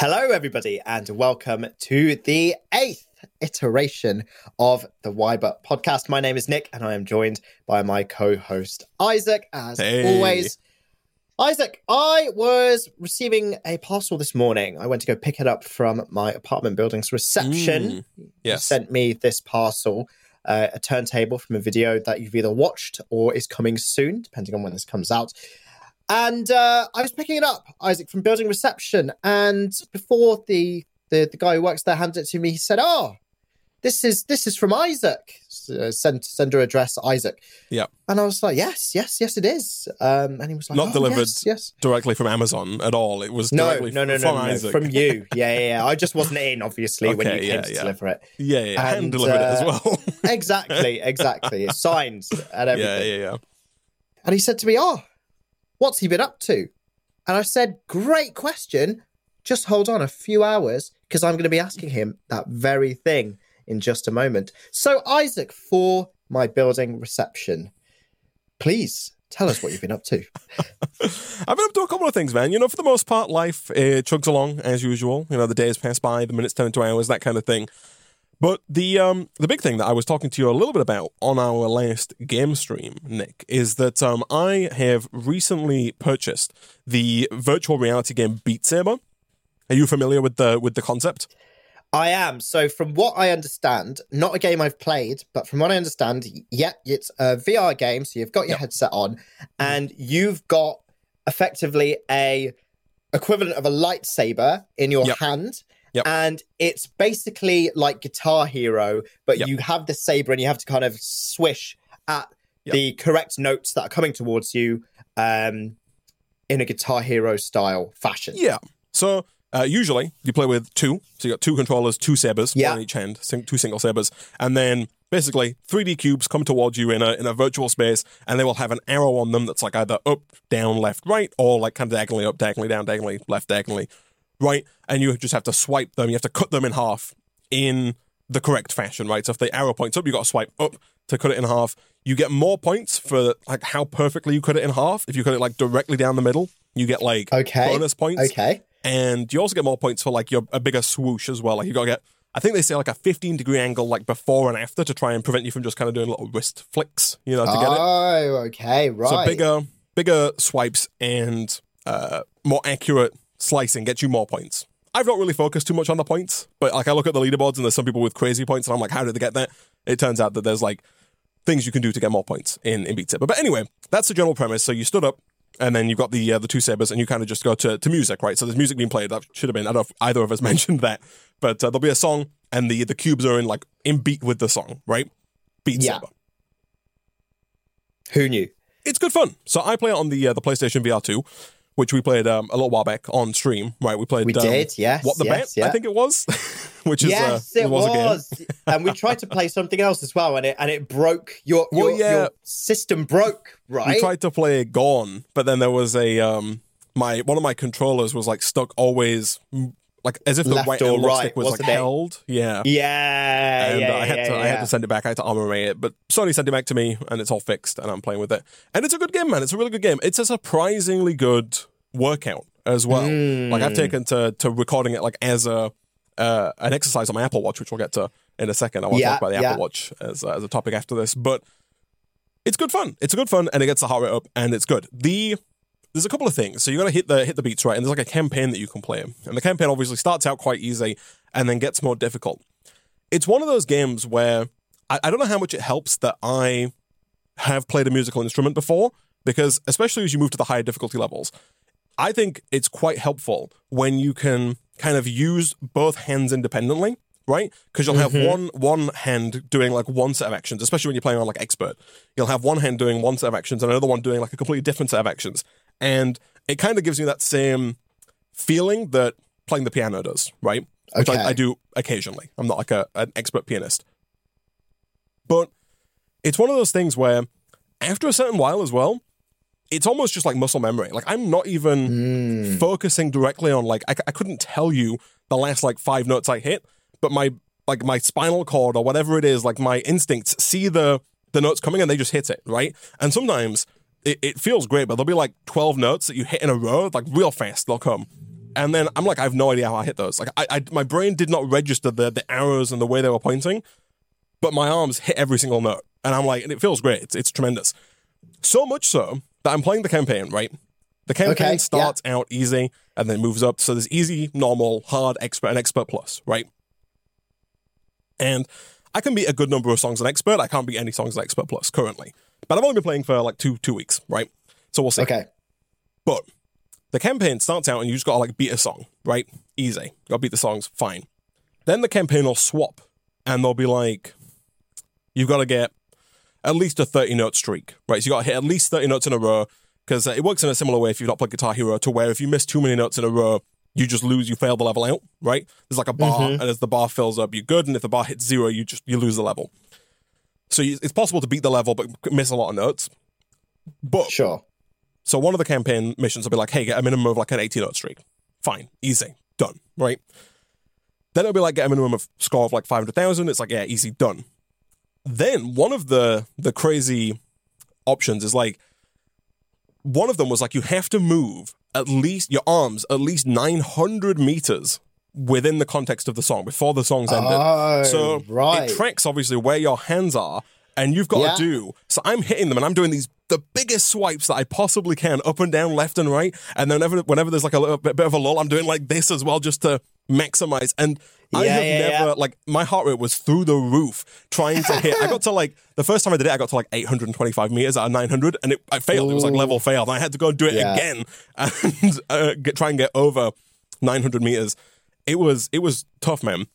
Hello, everybody, and welcome to the eighth iteration of the Why But podcast. My name is Nik, and I am joined by my co host, Isaac, as Hey. always. Isaac, I was receiving a parcel this morning. I went to go pick it up from my apartment building's reception. Mm, yes. sent me this parcel, uh, a turntable from a video that you've either watched or is coming soon, depending on when this comes out. And uh, I was picking it up, Isaac, from building reception. And before the, the the guy who works there handed it to me, he said, "Oh, this is this is from Isaac. Uh, send sender address Isaac." Yeah. And I was like, "Yes, yes, yes, it is." Um, and he was like, Not "Oh, delivered Yes, yes. Directly from Amazon at all. It was No, directly no, no, from no, no, no, from you. Yeah, yeah, yeah. I just wasn't in, obviously, when you came yeah, to yeah. deliver it. Yeah, yeah, hand And, delivered it as uh, well. Exactly, exactly. It's signed and everything. yeah, yeah, yeah. And he said to me, Oh, what's he been up to? And I said, Great question. Just hold on a few hours because I'm going to be asking him that very thing in just a moment. So, Isaac, for my building reception, please tell us what you've been up to. I've been up to a couple of things, man. You know, for the most part, life uh, chugs along as usual. You know, the days pass by, the minutes turn into hours, that kind of thing. But the um the big thing that I was talking to you a little bit about on our last game stream, Nik, is that um I have recently purchased the virtual reality game Beat Saber. Are you familiar with the with the concept? I am. So, from what I understand, not a game I've played, but from what I understand, yeah, it's a VR game. So, you've got your Yep. headset on and you've got effectively a equivalent of a lightsaber in your Yep. hand. Yep. And it's basically like Guitar Hero, but Yep. you have the saber and you have to kind of swish at Yep. the correct notes that are coming towards you um, in a Guitar Hero style fashion. Yeah. So uh, usually you play with two. So you got two controllers, two sabers, Yeah. one in each hand, sing- two single sabers, and then basically 3D cubes come towards you in a in a virtual space, and they will have an arrow on them that's like either up, down, left, right, or like kind of diagonally up, diagonally down, diagonally left, diagonally right, and you just have to swipe them. You have to cut them in half in the correct fashion, right? So if the arrow points up, you got to swipe up to cut it in half. You get more points for like how perfectly you cut it in half. If you cut it like directly down the middle, you get like Okay. bonus points Okay. and you also get more points for like your a bigger swoosh as well. Like you got to get, I think they say like a 15 degree angle like before and after to try and prevent you from just kind of doing little wrist flicks, you know, to get it. Oh, okay. Right. So bigger, bigger swipes and uh, more accurate slicing gets you more points. I've not really focused too much on the points, but like I look at the leaderboards and there's some people with crazy points, and I'm like, how did they get that? It turns out that there's like things you can do to get more points in in Beat Saber. But anyway, that's the general premise. So you stood up. And then you've got the uh, the two sabers, and you kind of just go to, to music, right? So there's music being played. That should have been. I don't know if either of us mentioned that, but uh, there'll be a song, and the the cubes are in like in beat with the song, right? Beat Yeah. Saber Who knew? it's good fun. So I play it on the uh, the PlayStation VR 2, which we played um, a little while back on stream. Right, we played. We um, did, yes, What the yes, bet? yeah. I think it was, which is yes, uh, it was, was. and we tried to play something else as well, and it and it broke. Your Well, your, yeah. your system broke, right? We tried to play Gone, but then there was a um my one of my controllers was like stuck always like as if the right or analog right, stick was like it? held. Yeah. yeah, And yeah, uh, I had yeah, to I had to send it back. I had to RMA it, but Sony sent it back to me, and it's all fixed, and I'm playing with it. And it's a good game, man. It's a really good game. It's a surprisingly good workout as well. Like Hmm. I've taken to to recording it like as a uh, an exercise on my Apple Watch, which we'll get to in a second. I want to Yeah, talk about the yeah. Apple Watch as a, as a topic after this, but it's good fun. It's a good fun, and it gets the heart rate up, and it's good. The there's a couple of things. So you got to hit the hit the beats right, and there's like a campaign that you can play, and the campaign obviously starts out quite easy and then gets more difficult. It's one of those games where I, I don't know how much it helps that I have played a musical instrument before, because especially as you move to the higher difficulty levels, I think it's quite helpful when you can kind of use both hands independently, right? Because you'll have mm-hmm. one one hand doing like one set of actions, especially when you're playing on like expert. You'll have one hand doing one set of actions and another one doing like a completely different set of actions, and it kind of gives me that same feeling that playing the piano does, right? Which Okay. I, I do occasionally. I'm not like a, an expert pianist, but it's one of those things where after a certain while as well, it's almost just like muscle memory. Like I'm not even Hmm. focusing directly on like I, I couldn't tell you the last like five notes I hit, but my like my spinal cord or whatever it is, like my instincts see the the notes coming and they just hit it right. And sometimes it, it feels great, but there'll be like twelve notes that you hit in a row, like real fast. They'll come, And then I'm like, I have no idea how I hit those. Like, I, I my brain did not register the the arrows and the way they were pointing, but my arms hit every single note, and I'm like, and it feels great. It's, it's tremendous. So much so that I'm playing the campaign. Right, the campaign Okay, starts out easy and then moves up. So there's easy, normal, hard, expert, and expert plus. Right, and I can beat a good number of songs on expert. I can't beat any songs on expert plus currently, but I've only been playing for like two two weeks. Right, so we'll see. Okay. But the campaign starts out and you just gotta like beat a song, right? Easy. Gotta beat the songs, fine. Then the campaign will swap and they'll be like, you've got to get at least a 30 note streak, right? So you got to hit at least 30 notes in a row because it works in a similar way if you've not played Guitar Hero to where if you miss too many notes in a row, you just lose, you fail the level out, right? There's like a bar, mm-hmm. and as the bar fills up, you're good, and if the bar hits zero, you just you lose the level. So you, it's possible to beat the level but miss a lot of notes. But Sure. so one of the campaign missions will be like, hey, get a minimum of like an 80 note streak. Fine, easy, done, right? Then it'll be like get a minimum of score of like 500,000. It's like, yeah, easy, done. Then one of the the crazy options is like one of them was like you have to move at least your arms at least 900 meters within the context of the song before the song's ended. Oh, so right. it tracks obviously where your hands are, and you've got Yeah. to do. So I'm hitting them, and I'm doing these the biggest swipes that I possibly can, up and down, left and right. And then whenever, whenever there's like a little bit, bit of a lull, I'm doing like this as well, just to maximize. And I Yeah, have yeah, never yeah. like my heart rate was through the roof trying to hit. I got to like the first time I did it, I got to like 825 meters out of 900, and it I failed. It was like level failed. And I had to go and do it again and uh, get, try and get over 900 meters. It was it was tough, man.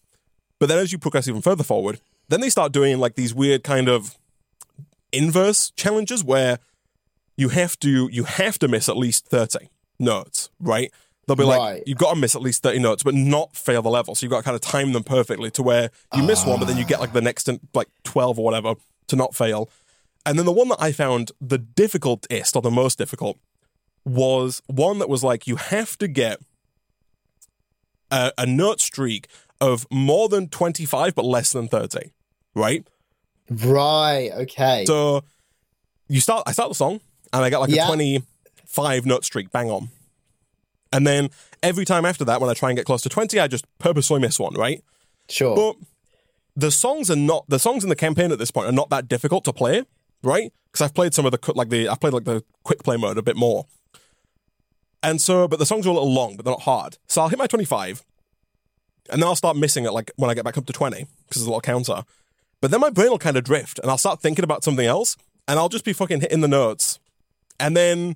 But then as you progress even further forward, then they start doing like these weird kind of inverse challenges where you have to you have to miss at least 30 notes, right? They'll be like, you've got to miss at least 30 notes, but not fail the level. So you've got to kind of time them perfectly to where you miss one, but then you get like the next like 12 or whatever to not fail. And then the one that I found the difficultest or the most difficult was one that was like, you have to get a, a note streak of more than 25 but less than 30, right? Right. Okay. So you start I start the song and I get like Yeah. a 25 nut streak bang on. And then every time after that when I try and get close to 20 I just purposely miss one, right? sure. But the songs are not the songs in the campaign at this point are not that difficult to play, right? Because I've played some of the like the I've played like the quick play mode a bit more. And so, but the songs are a little long, but they're not hard. So I'll hit my 25, and then I'll start missing it like when I get back up to 20, because there's a lot of counter. But then my brain will kind of drift, and I'll start thinking about something else, and I'll just be fucking hitting the notes. And then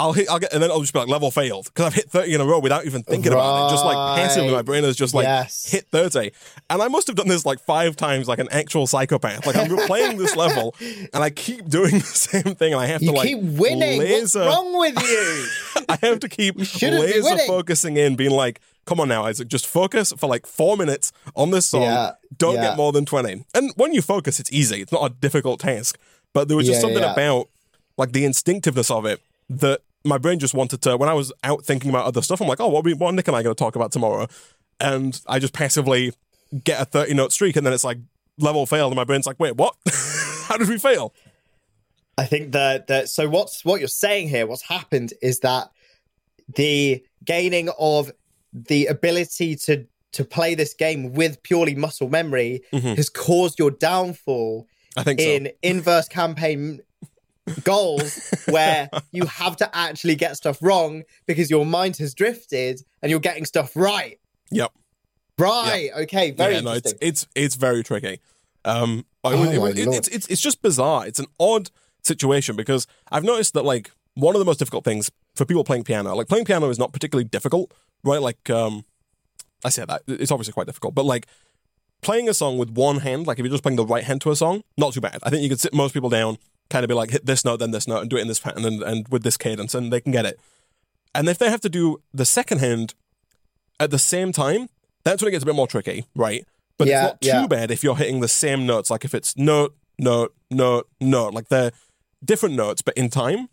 I'll hit, I'll get, and then I'll just be like level failed because I've hit 30 in a row without even thinking about it. Just like passively, my brain is just like Yes. hit 30. And I must have done this like five times, like an actual psychopath. Like I'm playing this level and I keep doing the same thing and I have you to like keep winning. laser. What's wrong with you? I have to keep laser focusing in, being like, come on now, Isaac, just focus for like four minutes on this song. Yeah, Don't yeah. get more than 20. And when you focus, it's easy. It's not a difficult task. But there was just Yeah, something about like the instinctiveness of it that my brain just wanted to, when I was out thinking about other stuff, I'm like, oh, what, are we, what Nik and I going to talk about tomorrow? And I just passively get a 30 note streak and then it's like level failed and my brain's like, wait, what? How did we fail? I think that that so what's what you're saying here, what's happened is that the gaining of the ability to to play this game with purely muscle memory Mhm. has caused your downfall I think so. in inverse campaign goals where you have to actually get stuff wrong because your mind has drifted and you're getting stuff right. Yep. Right. Okay. Very yeah, no, it's it's it's very tricky. Um, I Oh would- it my would- it- it's it's it's just bizarre. It's an odd situation because I've noticed that like one of the most difficult things for people playing piano, like playing piano is not particularly difficult, right? Like um, I say that it's obviously quite difficult, but like playing a song with one hand, like if you're just playing the right hand to a song, not too bad. I think you could sit most people down, kind of be like hit this note, then this note, and do it in this pattern and, and with this cadence, and they can get it. And if they have to do the second hand at the same time, that's when it gets a bit more tricky, right? But Yeah, it's not too yeah. bad if you're hitting the same notes. Like if it's note, note, note, note, like they're different notes, but in time.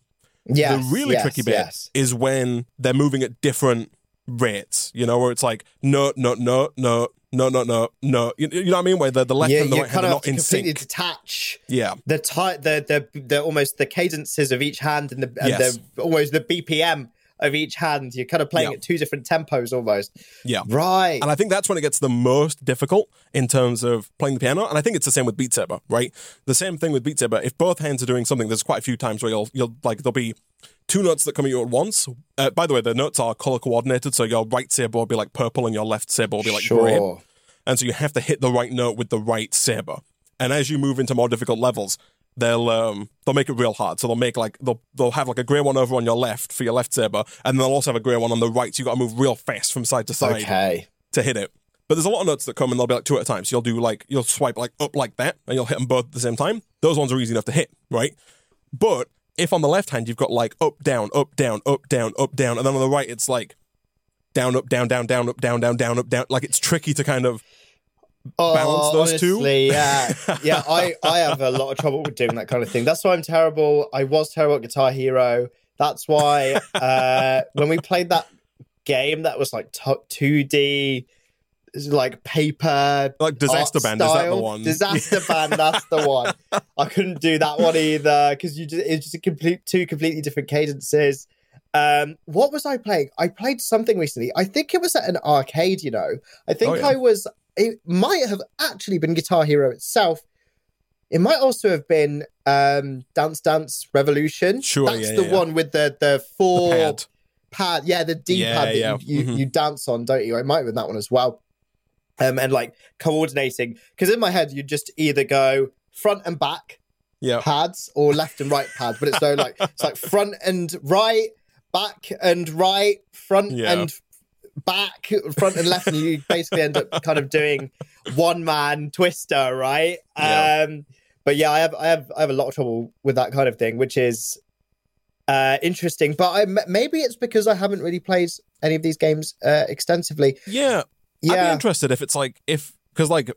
yes, the really yes, tricky bit Yes. is when they're moving at different rates. You know, where it's like note, note, note, note, note, note, note, note. You, you know what I mean? Where the, the left Yeah, and the right hand are not in sync. detach Yeah, the ti- the the the almost the cadences of each hand and the and Yes. the almost the BPM of each hand. You're kind of playing Yeah. at two different tempos almost. Yeah. Right. And I think that's when it gets the most difficult in terms of playing the piano. And I think it's the same with Beat Saber, right? The same thing with Beat Saber. If both hands are doing something, there's quite a few times where you'll you'll like there'll be two notes that come at you at once. Uh, by the way, the notes are color coordinated, so your right saber will be like purple and your left saber will be like gray. sure. And so you have to hit the right note with the right saber. And as you move into more difficult levels, they'll um they'll make it real hard. So they'll make like they'll they'll have like a grey one over on your left for your left saber, and they'll also have a grey one on the right. So you got to move real fast from side to side Okay. to hit it. But there's a lot of notes that come and they'll be like two at a time. So you'll do like you'll swipe like up like that, and you'll hit them both at the same time. Those ones are easy enough to hit, right? But if on the left hand you've got like up down up down up down up down, and then on the right it's like down up down down down up down down down up down. Like it's tricky to kind of balance those two. Oh, Yeah, yeah. I I have a lot of trouble with doing that kind of thing. That's why I'm terrible. I was terrible at Guitar Hero. That's why uh, when we played that game that was like two D, like paper like disaster band. Is that the one? Disaster band. That's the one. I couldn't do that one either because you just it's just a complete two completely different cadences. Um, what was I playing? I played something recently. I think it was at an arcade. You know, I think Oh, yeah. I was. It might have actually been Guitar Hero itself. It might also have been um, Dance Dance Revolution. Sure, that's yeah, the yeah, one with the the four pad. pad. Yeah, the D pad that you, you, Mhm. you dance on, don't you? I might have been that one as well. Um, and like coordinating, because in my head you just either go front and back Yeah. pads or left and right pads, but it's so like it's like front and right, back and right, front Yeah. and back, front and left, and you basically end up kind of doing one man twister, right? Yeah. Um, but yeah, I have I have I have a lot of trouble with that kind of thing, which is uh, interesting. But I, maybe it's because I haven't really played any of these games uh, extensively. Yeah. I'd be interested if it's like if because like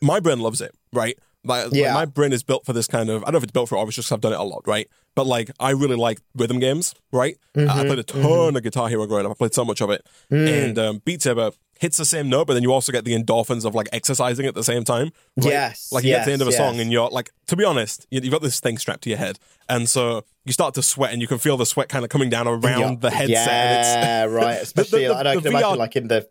my brain loves it, right? Like, like, my brain is built for this kind of. I don't know if it's built for it, or it's just 'cause I've done it a lot, right? But like I really like rhythm games, right? Uh, I played a ton of Guitar Hero growing up. I played so much of it, and um, Beat Saber hits the same note, but then you also get the endorphins of like exercising at the same time. Right? Yes, like you get to the end of a yes, song and you're like, to be honest, you- you've got this thing strapped to your head, and so you start to sweat, and you can feel the sweat kind of coming down around Yeah. the headset. and it's, Yeah, right. Especially, the- I the can imagine, VR like in the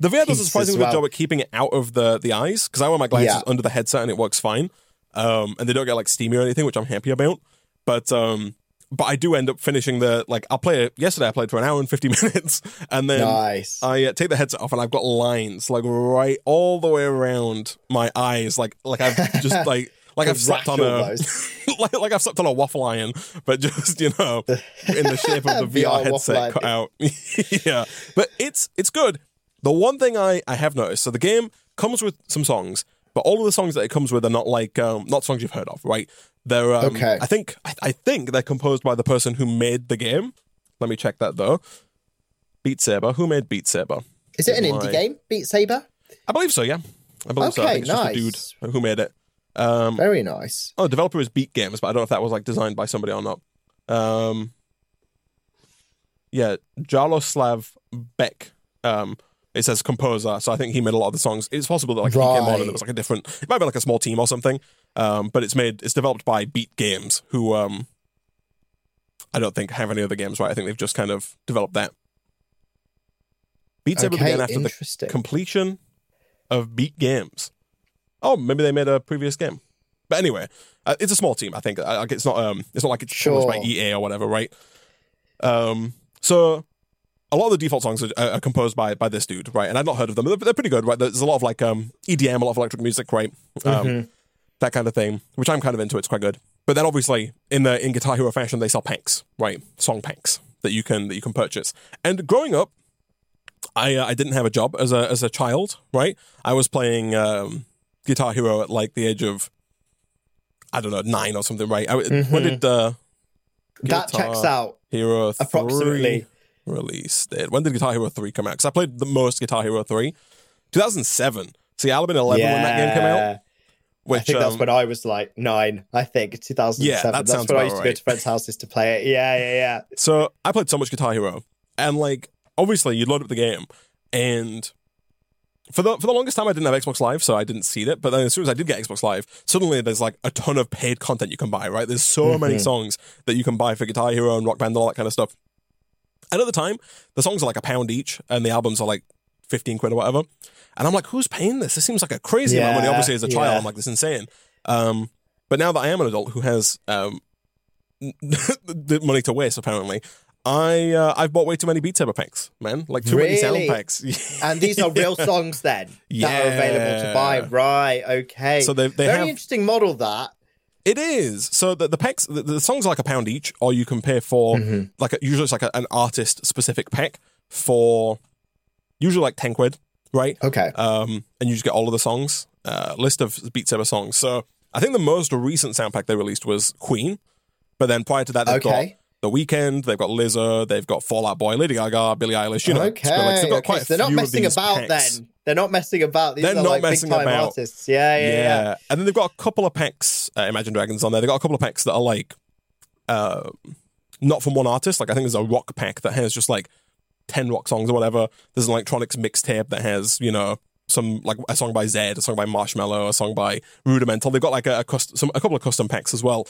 The VR does a surprisingly as good job at keeping it out of the the eyes because I wear my glasses Yeah. under the headset and it works fine. Um, and they don't get like steamy or anything, which I'm happy about. But um, but I do end up finishing the like I'll play it. Yesterday I played for an hour and fifty minutes, and then nice. I uh, take the headset off and I've got lines like right all the way around my eyes, like like I've just like. Like I've slept on a like, like I've slept on a waffle iron, but just you know in the shape of the VR, VR headset cut out. yeah, but it's it's good. The one thing I I have noticed, so the game comes with some songs, but all of the songs that it comes with are not like um, not songs you've heard of, right? They're um, Okay. I think I, I think they're composed by the person who made the game. Let me check that though. Beat Saber. Who made Beat Saber? Is it an Why? indie game? Beat Saber? I believe so. Yeah, I believe so. I Okay, think it's just a dude who made it. Um, Very nice. Oh, the developer is Beat Games, but I don't know if that was like designed by somebody or not. Um, yeah, Jaroslav Beck. Um, it says composer, so I think he made a lot of the songs. It's possible that like he came on and it was like a different. It might be like a small team or something. Um, but it's made. It's developed by Beat Games, who um, I don't think have any other games. Right, I think they've just kind of developed that. Beat Saber Okay, began after the completion of Beat Games. Oh, maybe they made a previous game. But anyway, uh, it's a small team. I think. Like it's not. Um, it's not like it's published by EA or whatever, right? Um, so a lot of the default songs are, are composed by by this dude, right? And I've not heard of them. They're, they're pretty good, right? There's a lot of like um EDM, a lot of electric music, right? Um, Mhm. That kind of thing, which I'm kind of into. It's quite good. But then obviously in the in Guitar Hero fashion, they sell packs, right? Song packs that you can that you can purchase. And growing up, I uh, I didn't have a job as a as a child, right? I was playing um, Guitar Hero at like the age of I don't know nine or something, right? I, When Mhm. did uh, That checks out Hero approximately. 3 released? It. When did Guitar Hero three come out? Because I played the most Guitar Hero three, two thousand seven. See, I'll have been eleven when that game came out. Which I think that's um, when I was like nine. I think 2007. Yeah, that that's sounds when I used to go to friends' houses to play it. Yeah, yeah, yeah. So I played so much Guitar Hero, and like obviously you'd load up the game, and for the for the longest time I didn't have Xbox Live, so I didn't see it. But then as soon as I did get Xbox Live, suddenly there's like a ton of paid content you can buy. Right, there's so many Mhm. songs that you can buy for Guitar Hero and Rock Band and all that kind of stuff. And at the time, the songs are like a pound each, and the albums are like fifteen quid or whatever. And I'm like, who's paying this? This seems like a crazy amount of money. Obviously, as a child, yeah. I'm like, this is insane. Um, but now that I am an adult who has um, the money to waste, apparently, I uh, I've bought way too many Beat Saber packs, man. Like too many sound packs. And these are real songs then that are available to buy. Right. Okay. So they- they Very have- interesting model that. It is. So the, the packs, the, the songs like a pound each, or you can pay for Mm-hmm. like a, usually it's like a, an artist specific pack for usually like ten quid, right? Okay. Um, and you just get all of the songs, uh, list of Beat Saber songs. So I think the most recent sound pack they released was Queen, but then prior to that they've Okay. got The Weeknd, they've got Lizzo, they've got Fall Out Boy, Lady Gaga, Billie Eilish. You know, okay. so like, they've got okay. quite So they're not messing about packs. then. They're not messing about. These They're are not like messing big time about. artists. Yeah, yeah, yeah. And then they've got a couple of packs, uh, Imagine Dragons on there. They've got a couple of packs that are like, uh, not from one artist. Like I think there's a rock pack that has just like 10 rock songs or whatever. There's an electronics mixtape that has, you know, some like a song by Zedd, a song by Marshmello, a song by Rudimental. They've got like a, a, cust- some, a couple of custom packs as well.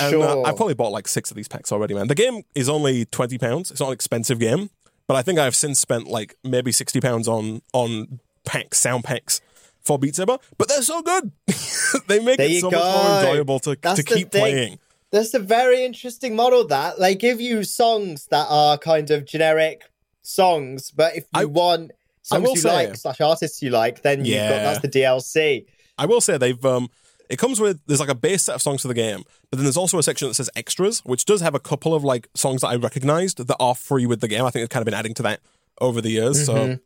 And uh, Sure. I've probably bought like six of these packs already, man. The game is only £20. It's not an expensive game, but I think I've since spent like maybe £60 on, on packs, sound packs for Beat Saber, but they're so good. they make There it so much more enjoyable to, That's to keep thing. playing. That's a very interesting model. That they give you songs that are kind of generic songs, but if you I- want I songs you say- like slash artists you like, then you've got Yeah. that's the DLC. I will say they've um it comes with there's like a base set of songs for the game, but then there's also a section that says extras, which does have a couple of like songs that I recognized that are free with the game. I think they've kind of been adding to that over the years. Mm-hmm. So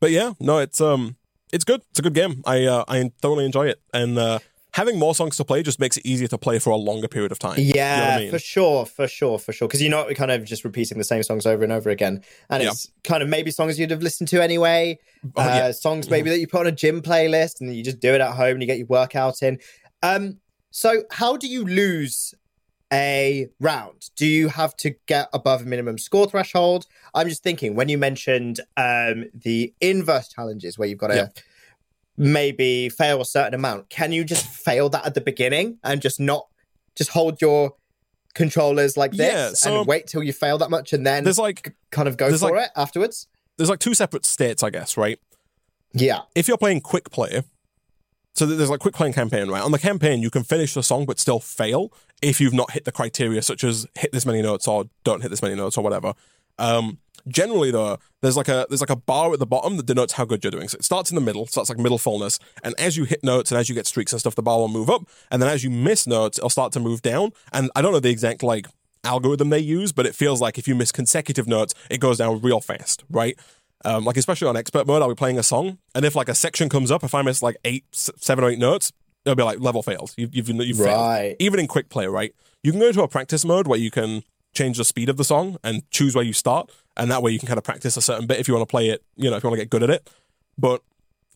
but yeah, no, it's um it's good. It's a good game. I uh, I thoroughly enjoy it. And uh having more songs to play just makes it easier to play for a longer period of time. Yeah, You know I mean? for sure, for sure, for sure. Because you're not kind of just repeating the same songs over and over again, and Yeah. it's kind of maybe songs you'd have listened to anyway. Oh, uh, yeah. Mm-hmm. Songs maybe that you put on a gym playlist, and you just do it at home and you get your workout in. Um, so how do you lose a round? Do you have to get above a minimum score threshold? I'm just thinking when you mentioned um the inverse challenges where you've got to. Maybe fail a certain amount. Can you just fail that at the beginning and just not just hold your controllers like this Yeah, so- and wait till you fail that much and then There's like kind of go for like- it afterwards? there's like two separate states, I guess, right? Yeah. if you're playing quick play, so there's like quick playing campaign, right? On the campaign, you can finish the song but still fail if you've not hit the criteria, such as hit this many notes or don't hit this many notes or whatever. Um, generally, though, there's like a there's like a bar at the bottom that denotes how good you're doing. So it starts in the middle, so that's like middle fullness, and as you hit notes and as you get streaks and stuff, the bar will move up, and then as you miss notes, it'll start to move down. And I don't know the exact like algorithm they use, but it feels like if you miss consecutive notes, it goes down real fast, right? Um, like especially on expert mode, I'll be playing a song, and if like a section comes up, if I miss like eight, s- seven or eight notes, it'll be like level failed. You, you've you've failed. Even in quick play, right? You can go into a practice mode where you can change the speed of the song and choose where you start, and that way you can kind of practice a certain bit if you want to play it. You know, if you want to get good at it. But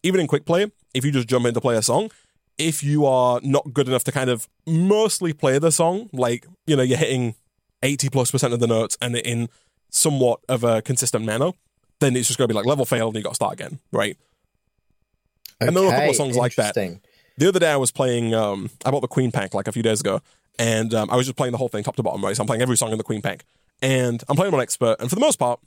even in quick play, if you just jump in to play a song, if you are not good enough to kind of mostly play the song, like you know, you're hitting eighty plus percent of the notes and in somewhat of a consistent manner, then it's just going to be like level failed and you got to start again, right? And there were a couple of songs like that. The other day I was playing, um, I bought the Queen pack like a few days ago, and um, I was just playing the whole thing top to bottom, right? So I'm playing every song in the Queen pack, and I'm playing on expert, and for the most part,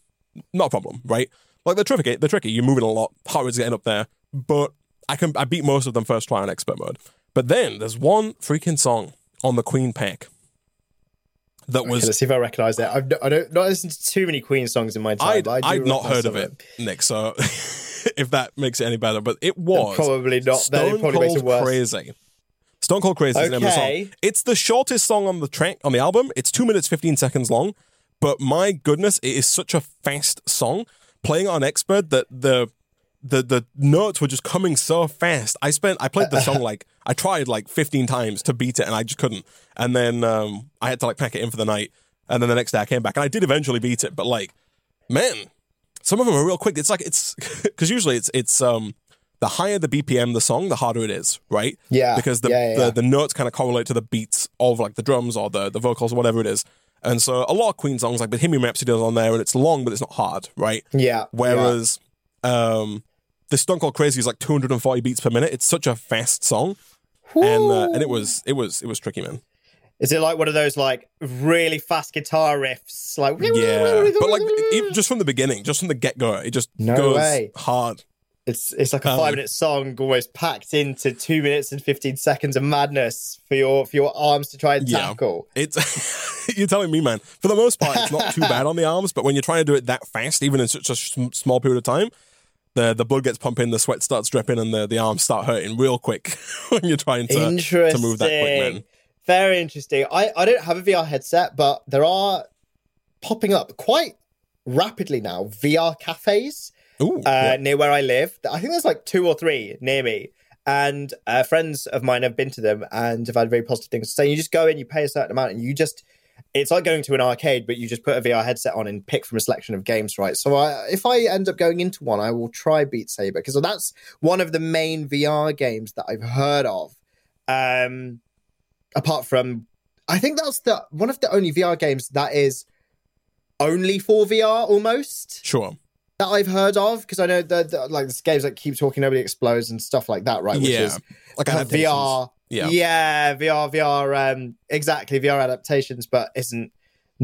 not a problem, right? Like they're tricky, they're tricky. You're moving a lot, heart rate's getting up there, but I can I beat most of them first try on expert mode. But then there's one freaking song on the Queen pack that Okay, was let's see if I recognize that. I've, I don't not listened to too many Queen songs in my time. I'd, but I I'd not heard of some it, Nik. So if that makes it any better, but it was Probably not. That Stone probably makes it Cold worse. Crazy. Stone Cold Crazy is the name of the Okay. song. It's the shortest song on the track on the album. It's two minutes fifteen seconds long, but my goodness, it is such a fast song. Playing on expert, that the the the notes were just coming so fast. I spent I played the song like I tried like fifteen times to beat it, and I just couldn't. And then um, I had to like pack it in for the night. And then the next day I came back, and I did eventually beat it. But like, man, some of them are real quick. It's like it's because usually it's it's um the higher the BPM the song, the harder it is, right? Yeah, Because the yeah, yeah, the, yeah. the notes kind of correlate to the beats of like the drums or the the vocals or whatever it is. And so a lot of Queen songs like Bohemian Rhapsody is on there, and it's long, but it's not hard, right? Yeah. Whereas um the Stone Cold Crazy is like 240 beats per minute. It's such a fast song, yeah. and uh, and it was it was it was tricky, man. Is it like one of those like really fast guitar riffs? Like Yeah, but like even just from the beginning, just from the get go, it just No goes way. hard. it's it's like a Um, five minute song almost packed into two minutes and fifteen seconds of madness for your for your arms to try and Yeah. tackle. It's you're telling me, man. For the most part, it's not too bad on the arms, but when you're trying to do it that fast, even in such a sm- small period of time, the the blood gets pumping, the sweat starts dripping, and the, the arms start hurting real quick when you're trying to to move that quick, man. Very interesting. I, I don't have a VR headset, but there are popping up quite rapidly now VR cafes Ooh, uh, yeah. near where I live. I think there's like two or three near me. And uh, friends of mine have been to them and have had very positive things to say. You just go in, you pay a certain amount, and you just. It's like going to an arcade, but you just put a VR headset on and pick from a selection of games, right? So I, if I end up going into one, I will try Beat Saber because that's one of the main VR games that I've heard of. Um, apart from, I think that's the one of the only VR games that is only for VR almost sure. that I've heard of because I know that that, like this games that keep talking nobody explodes and stuff like that, right? Which yeah, is like. VR. Yeah. yeah, VR, VR, um, exactly VR adaptations, but isn't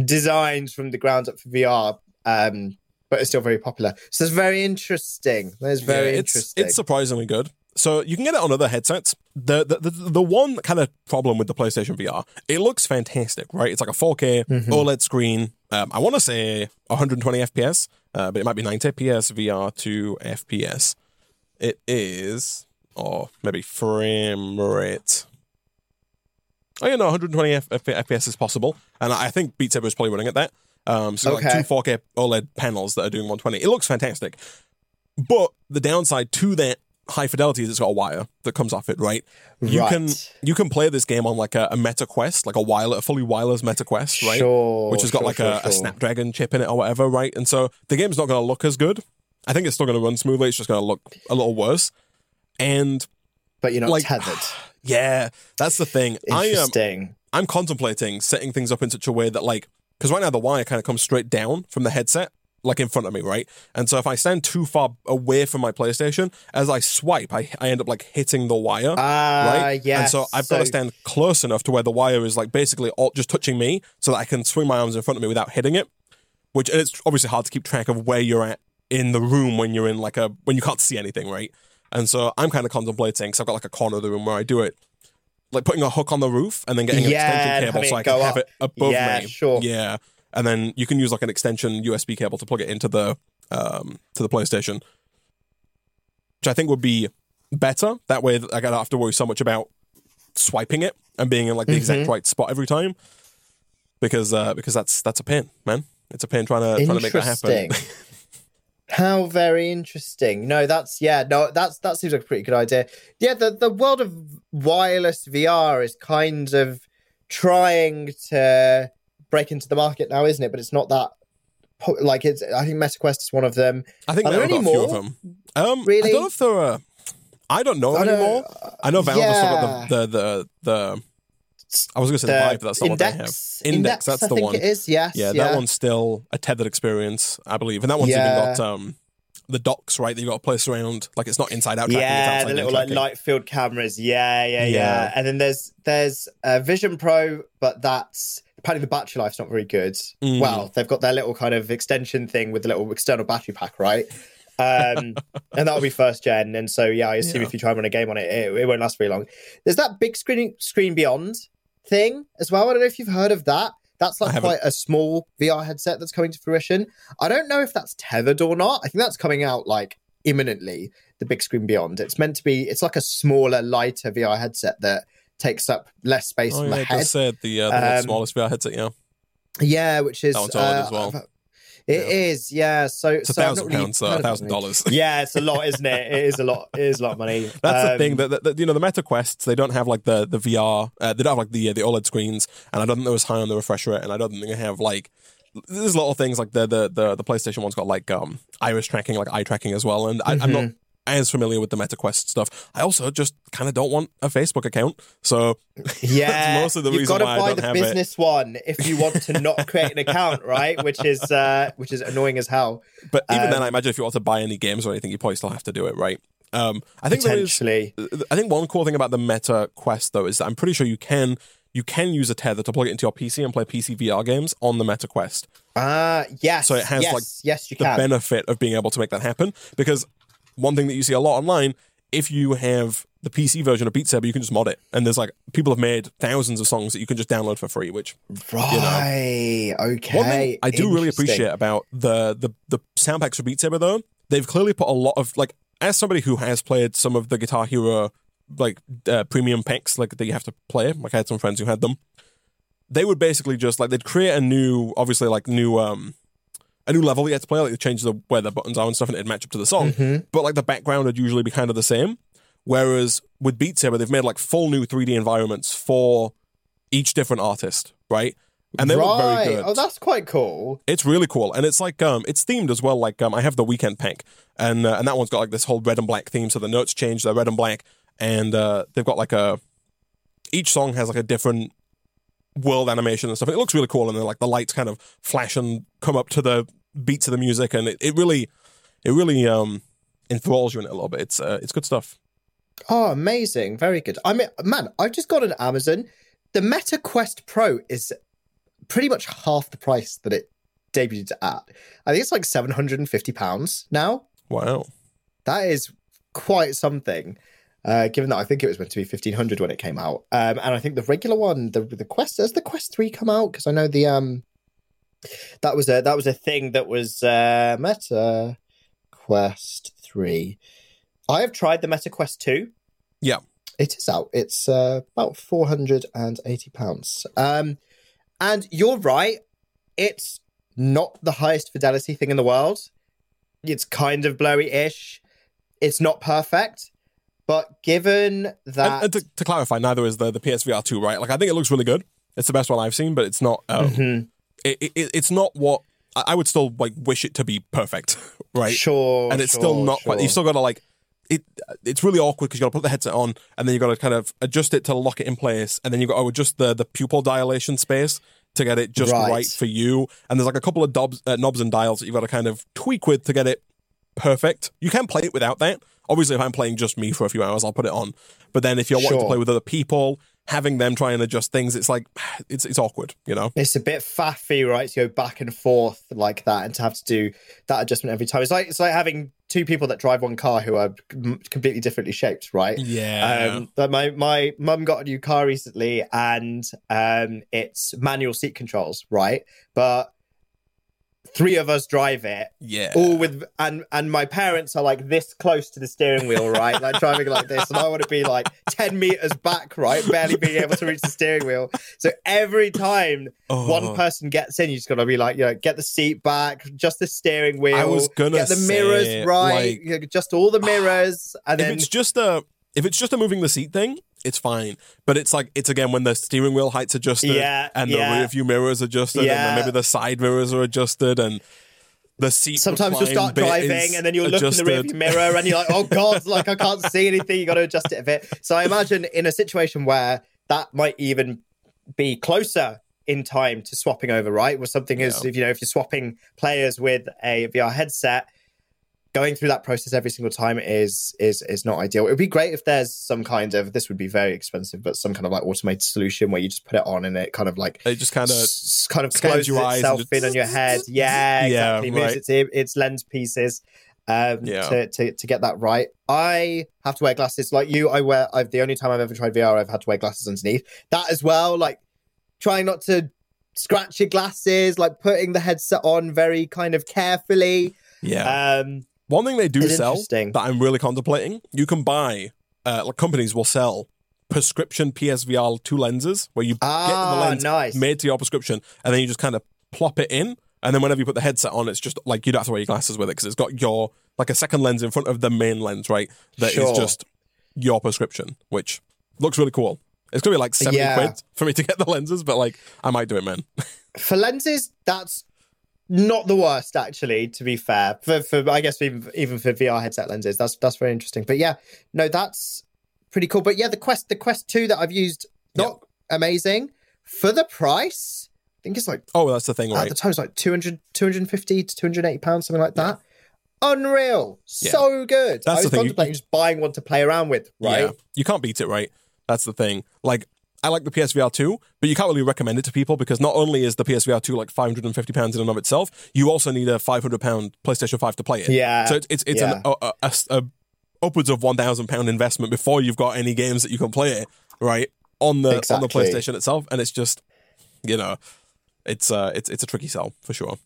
designed from the ground up for VR. Um, but it's still very popular. So it's very interesting. That's very Yeah, it's, interesting. It's surprisingly good. So you can get it on other headsets. The the, the the one kind of problem with the PlayStation VR, it looks fantastic, right? It's like a 4K Mm-hmm. OLED screen. Um, I want to say 120 FPS, uh, but it might be 90 FPS VR to FPS. It is, or maybe frame rate. Oh yeah, no, 120 F- F- FPS is possible, and I think Beat Saber is probably running at that. Um, so Okay. like two 4K OLED panels that are doing 120. It looks fantastic. But the downside to that high fidelity is it's got a wire that comes off it, right? You can you can play this game on like a, a Meta Quest, like a wireless, a fully wireless Meta Quest, right? Sure, Which has got sure, like sure, a, a. Snapdragon chip in it or whatever, right? And so the game's not going to look as good. I think it's still going to run smoothly. It's just going to look a little worse. And but you're not like- tethered. yeah, that's the thing. I am Interesting. I'm contemplating setting things up in such a way that like because right now the wire kind of comes straight down from the headset like in front of me right and so if i stand too far away from my playstation as i swipe i, I end up like hitting the wire Ah, right yes. and so i've got to stand close enough to where the wire is like basically all, just touching me so that i can swing my arms in front of me without hitting it which it's obviously hard to keep track of where you're at in the room when you're in like a when you can't see anything right and so i'm kind of contemplating because i've got like a corner of the room where i do it like putting a hook on the roof and then getting an Yeah, extension cable so I can go have it above Yeah, me. sure. Yeah, and then you can use like an extension USB cable to plug it into the um to the PlayStation, which I think would be better. That way, I don't have to worry so much about swiping it and being in like the exact Mm-hmm. right spot every time. Because uh because that's that's a pain, man. It's a pain trying to trying to make that happen. How very interesting. No, that's yeah, no, that's that seems like a pretty good idea. Yeah, the the world of wireless VR is kind of trying to break into the market now, isn't it? But it's not that like it's. I think MetaQuest is one of them. I think Are there any few of them. Um, I don't know if there are. I don't know I know- anymore. I know Valve has still yeah. got the the the. the I was going to say the, The Vive, but that's not index, what they have. Index, that's I the think one. it is. Yes, Yeah, yeah, that one's still a tethered experience, I believe, and that one's Yeah. even got um the docks right that you got to place around. Like it's not inside out tracking. it's Yeah, outside the little like light field cameras. Yeah, yeah, yeah, Yeah. And then there's there's uh, Vision Pro, but that's apparently the battery life's not very good. Mm. Well, they've got their little kind of extension thing with the little external battery pack, right? Um, and that'll be first gen. And so yeah, I assume Yeah. if you try and run a game on it, it, it won't last very long. There's that big screen screen beyond thing as well. I don't know if you've heard of that. That's like quite a small VR headset that's coming to fruition. I don't know if that's tethered or not. I think that's coming out like imminently. The Bigscreen Beyond. It's meant to be. It's like a smaller, lighter VR headset that takes up less space Oh yeah, the head. say the uh, the Um, smallest VR headset. Yeah, Yeah, which is That one's OLED as uh, well. It is, Yeah. yeah. So it's a so thousand really pounds, heard uh, a thousand dollars. Yeah, it's a lot, isn't it? It is a lot. It is a lot of money. That's the Um, thing that, that, that, you know the Meta Quests they don't have like the the VR uh, they don't have like the uh, the OLED screens and I don't think they're as high on the refresh rate and I don't think they have like there's little things like the the the, the PlayStation one's got like um iris tracking like eye tracking as well and I, I'm Mm-hmm. not as familiar with the Meta Quest stuff. I also just kind of don't want a Facebook account, so Yeah, most of the you've got to buy the have it. business one if you want to not create an account, right? Which is uh, which is annoying as hell. But even then, Um, I imagine if you want to buy any games or anything, you probably still have to do it, right? Um, I think there is I think one cool thing about the Meta Quest though is that I'm pretty sure you can you can use a tether to plug it into your PC and play PC VR games on the Meta Quest. Ah, yes. So it has, yes, like, yes, you the can. benefit of being able to make that happen. Because one thing that you see a lot online, if you have the PC version of Beat Saber, you can just mod it, and there's like people have made thousands of songs that you can just download for free. Which right. Okay. one thing I do really appreciate about the the the sound packs for Beat Saber though, they've clearly put a lot of like as somebody who has played some of the Guitar Hero like uh, premium packs like that you have to play. Like I had some friends who had them. They would basically just like they'd create a new, obviously like new um a new level you had to play, like they change the where the buttons are and stuff, and it'd match up to the song. Mm-hmm. But like the background would usually be kind of the same. Whereas with Beat Saber, they've made like full new 3D environments for each different artist, right? And they right. look very good. Oh, that's quite cool. It's really cool, and it's like um, it's themed as well. Like um, I have the Weeknd pack, and uh, and that one's got like this whole red and black theme. So the notes change, they're red and black, and uh, they've got like a each song has like a different world animation and stuff. It looks really cool, and then like the lights kind of flash and come up to the beats to the music, and it, it really it really um enthralls you in it a little bit. It's uh, it's good stuff. Oh, amazing. Very good. I mean, man, I've just got an Amazon. The Meta Quest Pro is pretty much half the price that it debuted at. I think it's like £750 now. Wow. That is quite something. Uh, given that I think it was meant to be fifteen hundred when it came out, um, and I think the regular one, the the Quest, has the Quest three come out? Because I know the um, that was a that was a thing that was uh, Meta Quest three. I have tried the Meta Quest two. Yeah. it is out. It's uh, about four hundred and eighty pounds. Um, and you're right. It's not the highest fidelity thing in the world. It's kind of blurry-ish. It's not perfect, but given that And, and to, to clarify, neither is the the PSVR two, right? Like I think it looks really good. It's the best one I've seen, but it's not. Um, Mhm. It, it, it's not what I would still like wish it to be perfect, right? Sure, and it's sure, still not quite. sure. You've still got to like it. It's really awkward because you got to put the headset on, and then you got to kind of adjust it to lock it in place, and then you got to adjust the the pupil dilation space to get it just Right. right, for you. And there's like a couple of dobs, uh, knobs and dials that you've got to kind of tweak with to get it perfect. You can play it without that. Obviously, if I'm playing just me for a few hours, I'll put it on. But then if you're wanting to play with other people, having them try and adjust things, it's like it's it's awkward, you know. It's a bit faffy, right? To go back and forth like that, and to have to do that adjustment every time. It's like it's like having two people that drive one car who are completely differently shaped, right? Yeah. Um, but my my mum got a new car recently, and um, it's manual seat controls, right? But three of us drive it, yeah. all with and and my parents are like this close to the steering wheel, right? Like driving like this, and I want to be like ten meters back, right? Barely being able to reach the steering wheel. So every time Oh. one person gets in, you just got to be like, you know, get the seat back, just the steering wheel. I was gonna get the mirrors right, like- you know, just all the mirrors, and if then it's just a if it's just a moving the seat thing, it's fine. But it's like it's again when the steering wheel height's adjusted Yeah, and the yeah. rear view mirrors adjusted and Yeah. then maybe the side mirrors are adjusted and the seat. Sometimes you'll start driving and then you'll look in the rearview mirror and you're like, oh God, like I can't see anything. You got to adjust it a bit. So I imagine in a situation where that might even be closer in time to swapping over, right? Where something is, Yeah. if you know, if you're swapping players with a VR headset, going through that process every single time is is is not ideal. It would be great if there's some kind of this would be very expensive, but some kind of like automated solution where you just put it on and it kind of like It just kind of s- kind of closes your eyes itself just- in on your head. Yeah, Yeah, exactly. Moves right. its its lens pieces um, Yeah. to, to to get that right. I have to wear glasses like you. I wear. I've the only time I've ever tried VR. I've had to wear glasses underneath that as well. Like trying not to scratch your glasses, like putting the headset on very kind of carefully. yeah. Um, One thing they do it's sell that I'm really contemplating, you can buy uh, like companies will sell prescription PSVR two lenses where you get the Ah, lens nice. made to your prescription and then you just kind of plop it in and then whenever you put the headset on it's just like you don't have to wear your glasses with it because it's got your like a second lens in front of the main lens right That is Sure. just your prescription which looks really cool it's gonna be like 70 Yeah. quid for me to get the lenses but like I might do it man for lenses, that's not the worst actually. To be fair, for, for I guess even even for VR headset lenses, that's that's very interesting. But yeah, no, that's pretty cool. But yeah, the Quest the Quest Two that I've used not amazing for the price. I think it's like oh that's the thing uh, at the time it's like 200, 250 to 280 pounds, something like that. Unreal. Yeah. So good. That's I the was thing, you- just buying one to play around with, right? Yeah, you can't beat it, right? That's the thing. Like I like the PSVR 2, but you can't really recommend it to people because not only is the PSVR 2 like 550 pounds in and of itself, you also need a 500 pound PlayStation 5 to play it. Yeah. So it's it's, it's Yeah. an, a, a- a, upwards of 1,000 pound investment before you've got any games that you can play it right on the on the PlayStation itself, and it's just you know it's uh it's it's a tricky sell for sure.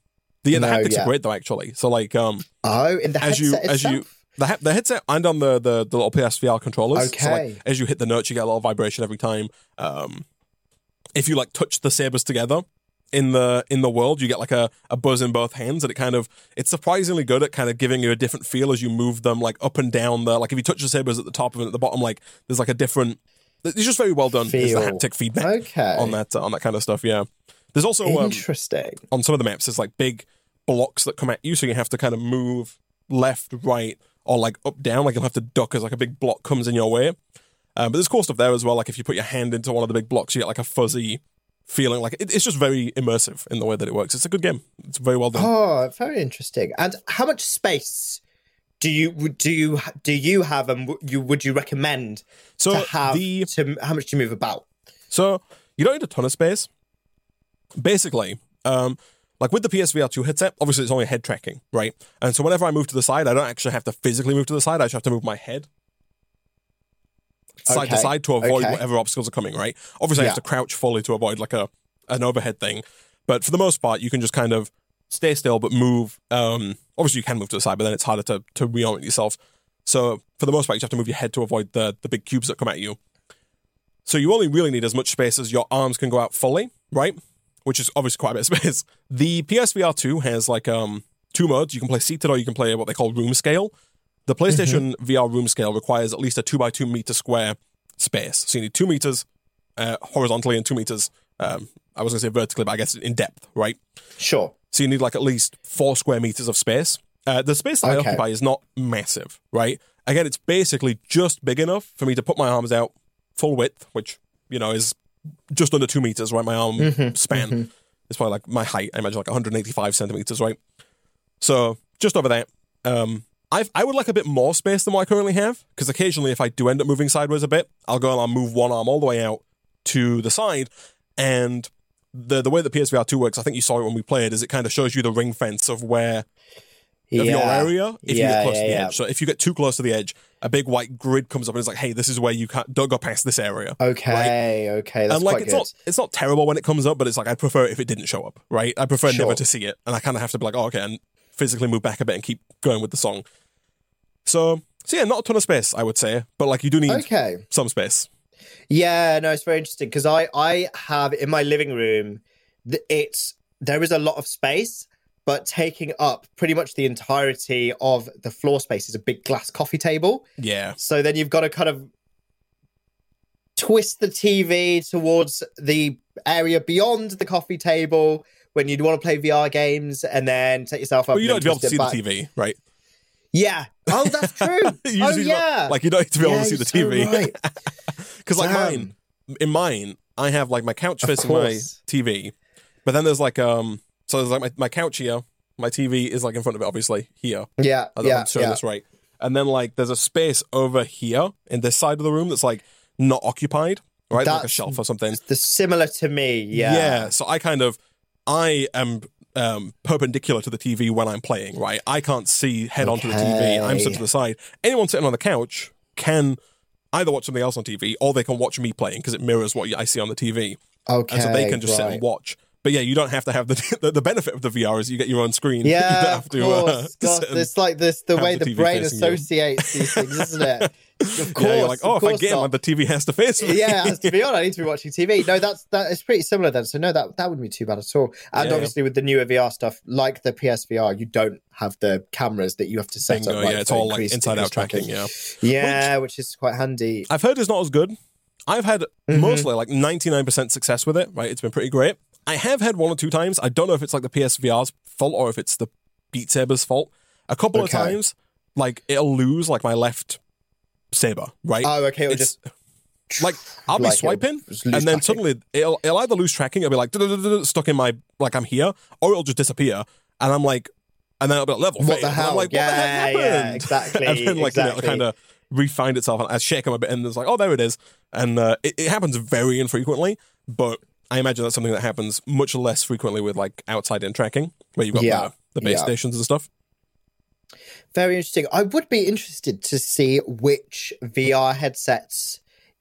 The, the No, haptics yeah. are great though actually. So like um Oh, in the as you headset as you itself? The, he- the headset and on the, the the little PSVR controllers. So Okay. like as you hit the notes, you get a little vibration every time. Um, if you like touch the sabers together in the in the world, you get like a, a buzz in both hands, and it kind of it's surprisingly good at kind of giving you a different feel as you move them like up and down the like if you touch the sabers at the top and at the bottom, like there's like a different. It's just very well done. It's the haptic feedback Okay. on that uh, on that kind of stuff. Yeah. There's also um, Interesting. on some of the maps there's like big blocks that come at you so you have to kind of move left right or like up down like you'll have to duck as like a big block comes in your way um, but there's cool stuff there as well like if you put your hand into one of the big blocks you get like a fuzzy feeling like it, it's just very immersive in the way that it works it's a good game it's very well done Oh, very interesting. And how much space do you do you do you have, and you would you recommend so to have? the to how much do you move about? So you don't need a ton of space. Basically, um, like with the PSVR 2 headset, obviously it's only head tracking, right? And so whenever I move to the side, I don't actually have to physically move to the side. I just have to move my head side to side to avoid okay. whatever obstacles are coming, right? Obviously, I have to crouch fully to avoid like a an overhead thing, but for the most part, you can just kind of stay still but move. Um, obviously, you can move to the side, but then it's harder to to reorient yourself. So for the most part, you just have to move your head to avoid the the big cubes that come at you. So you only really need as much space as your arms can go out fully, right? Which is obviously quite a bit of space. The PSVR 2 has like um two modes. You can play seated or you can play what they call room scale. The PlayStation VR room scale requires at least a two by two meter square space. So you need two meters uh, horizontally and two meters, um, I was going to say vertically, but I guess in depth, right? Sure. So you need like at least four square meters of space. Uh, the space that I occupy is not massive, right? Again, it's basically just big enough for me to put my arms out full width, which you know is just under two meters, right? My arm Mm-hmm, span is probably like my height. I imagine like 185 centimeters, right? So just over that. Um, I've, I would like a bit more space than what I currently have because occasionally, if I do end up moving sideways a bit, I'll go and I'll move one arm all the way out to the side, and the the way that PSVR two works, I think you saw it when we played, is it kind of shows you the ring fence of where of your area if you Yeah, get close yeah, to the yeah. edge. So if you get too close to the edge, a big white grid comes up and it's like, hey, this is where you can't don't go past this area. Okay. Okay. That's and like it's good. not it's not terrible when it comes up, but it's like I'd prefer if it didn't show up, right? I prefer Sure. never to see it. And I kind of have to be like, oh, okay, and physically move back a bit and keep going with the song. So so yeah, not a ton of space, I would say, but like you do need Okay. some space. Yeah, no, it's very interesting because I I have in my living room, it's there is a lot of space, but taking up pretty much the entirety of the floor space is a big glass coffee table. Yeah. So then you've got to kind of twist the TV towards the area beyond the coffee table when you'd want to play VR games, and then take yourself up. But you don't have to be able to see it the. TV, right? Yeah. Oh, that's true. Oh, just need to- yeah. Like you don't need to be able to see the so TV. right. Because like Damn. mine, in mine, I have like my couch facing my. TV, but then there's like um, so there's like my, my couch here, my TV is like in front of it, obviously here. Yeah. I don't know if Yeah. I'm showing yeah. this right. And then like there's a space over here in this side of the room that's like not occupied, right? like a shelf or something. The similar to me. Yeah. Yeah. So I kind of, I am um, perpendicular to the TV when I'm playing, right? I can't see head onto the TV. I'm stood to the side. Anyone sitting on the couch can either watch something else on TV or they can watch me playing because it mirrors what I see on the TV. Okay. And so they can just sit and watch. But yeah, you don't have to have the the, the benefit of the VR is you get your own screen. you don't Yeah, have of to, course. uh, Gosh, sit and- it's like this the way the the, brain facing you. associates these things, isn't it? Of course. yeah, you're like, oh, if I get not. one, the TV has to face me. yeah, to be on. I need to be watching TV. No, that's that is pretty similar then. So no, that that wouldn't be too bad at all. And Yeah, obviously with the newer VR stuff, like the PSVR, you don't have the cameras that you have to set Bingo, up. right, yeah, it's all like inside out increased tracking. Yeah. Yeah, which is quite handy. I've heard it's not as good. I've had Mhm. mostly like 99% success with it, right? It's been pretty great. I have had one or two times. I don't know if it's like the PSVR's fault or if it's the Beat Saber's fault. A couple Okay. of times, like it'll lose like my left saber, right? Oh, okay. It'll It's- just like I'll be like swiping, and then tracking. suddenly it'll it'll either lose tracking, it'll be like stuck in my like I'm here, or it'll just disappear, and I'm like, and then it'll be like level What fade, the and I'm hell? like, what yeah, the heck happened? yeah, exactly. and then like exactly. you know, kind of re-find itself, and I shake them a bit, and it's like, oh, there it is. And uh, it, it happens very infrequently, but I imagine that's something that happens much less frequently with like outside in tracking, where you've got Yeah. the, the base Yeah. stations and stuff. Very interesting. I would be interested to see which VR headsets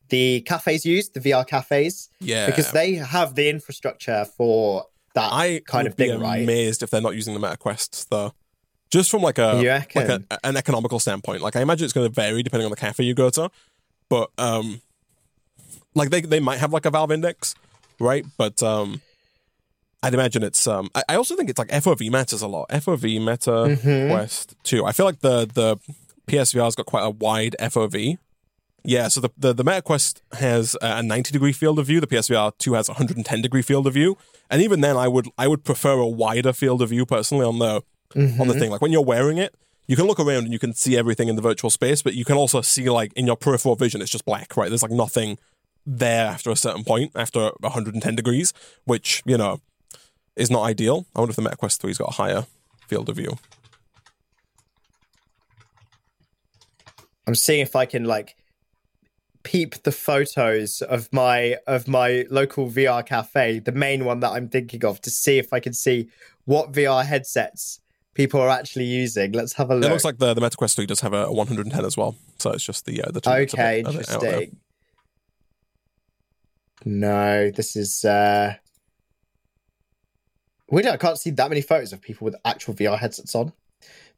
the cafes use, the VR cafes, Yeah, because they have the infrastructure for that I kind of thing, be right? amazed if they're not using the MetaQuest though. Just from like a like a, an economical standpoint, like I imagine it's going to vary depending on the cafe you go to, but um, like they they might have like a Valve index, right? But um, I'd imagine it's um. I, I also think it's like FOV matters a lot. FOV Meta Mhm. Quest too. I feel like the the PSVR's got quite a wide FOV. Yeah, so the, the, the MetaQuest has a 90 degree field of view. The PSVR 2 has 110 degree field of view. And even then, I would I would prefer a wider field of view personally on the on Mm-hmm. the thing. Like when you're wearing it, you can look around and you can see everything in the virtual space, but you can also see like in your peripheral vision, it's just black, right? There's like nothing there after a certain point, after 110 degrees, which you know is not ideal. I wonder if the MetaQuest 3's got a higher field of view. I'm seeing if I can like peep the photos of my of my local VR cafe, the main one that I'm thinking of, to see if I can see what VR headsets people are actually using. Let's have a look. It looks like the the MetaQuest 3 does have a 110 as well, so it's just the uh, the two that's a okay, bit- a bit out there. interesting. No, this is uh we don't, I can't see that many photos of people with actual VR headsets on.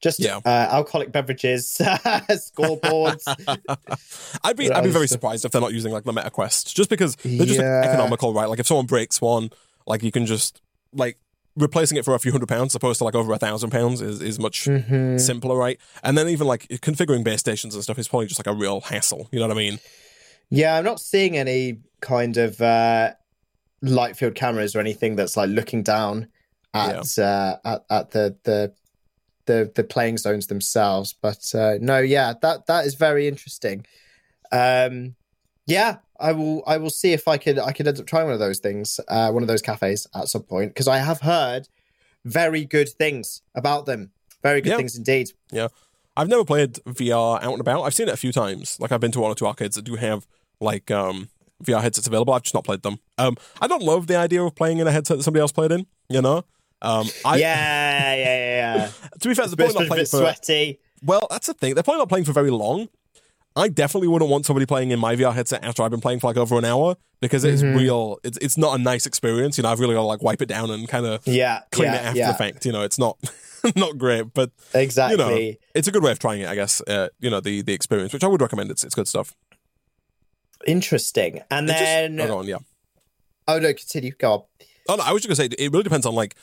Just Yeah. uh, alcoholic beverages, scoreboards. I'd be I'd be very surprised if they're not using like the Meta Quest, just because they're just Yeah. economical, right? Like if someone breaks one, like you can just like replacing it for a few hundred pounds, opposed to like over a thousand pounds, is is much Mhm. simpler, right? And then even like configuring base stations and stuff is probably just like a real hassle. You know what I mean? Yeah, I'm not seeing any kind of uh, light field cameras or anything that's like looking down at uh, at, at the, the the the playing zones themselves. But uh, no, yeah, that that is very interesting. Um, yeah, I will I will see if I could I could end up trying one of those things, uh, one of those cafes at some point because I have heard very good things about them. Very good Yeah. things indeed. Yeah. I've never played VR out and about. I've seen it a few times. Like I've been to one or two arcades that do have like um VR headsets available. I've just not played them. Um, I don't love the idea of playing in a headset that somebody else played in. You know, um, I yeah, yeah, yeah, yeah. to be fair, they're probably not playing for sweaty. Well, that's the thing. They're probably not playing for very long. I definitely wouldn't want somebody playing in my VR headset after I've been playing for like over an hour because it's Mhm. real. It's it's not a nice experience. You know, I've really got to like wipe it down and kind of Yeah, clean yeah, it after yeah. the fact. You know, it's not not great, but Exactly. You know, it's a good way of trying it. I guess. Uh, you know, the the experience, which I would recommend. It's it's good stuff. Interesting. And It then, oh, on, yeah. oh no, continue. Go on. Oh no, I was just gonna say it really depends on like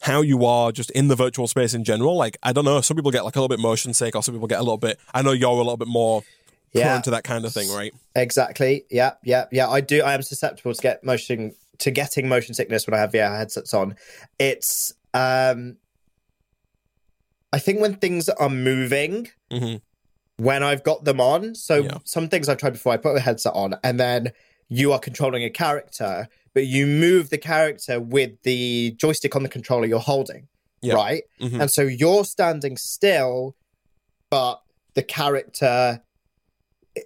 how you are just in the virtual space in general. Like I don't know, some people get like a little bit motion sick, or some people get a little bit. I know you're a little bit more Yeah, prone to that kind of thing, right? exactly. Yeah, yeah, yeah. I do. I am susceptible to get motion to getting motion sickness when I have VR headsets on. It's um, I think when things are moving, hmm when I've got them on. So Yeah. some things I've tried before, I put the headset on, and then you are controlling a character, but you move the character with the joystick on the controller you're holding, Yeah. right? hmm And so you're standing still, but the character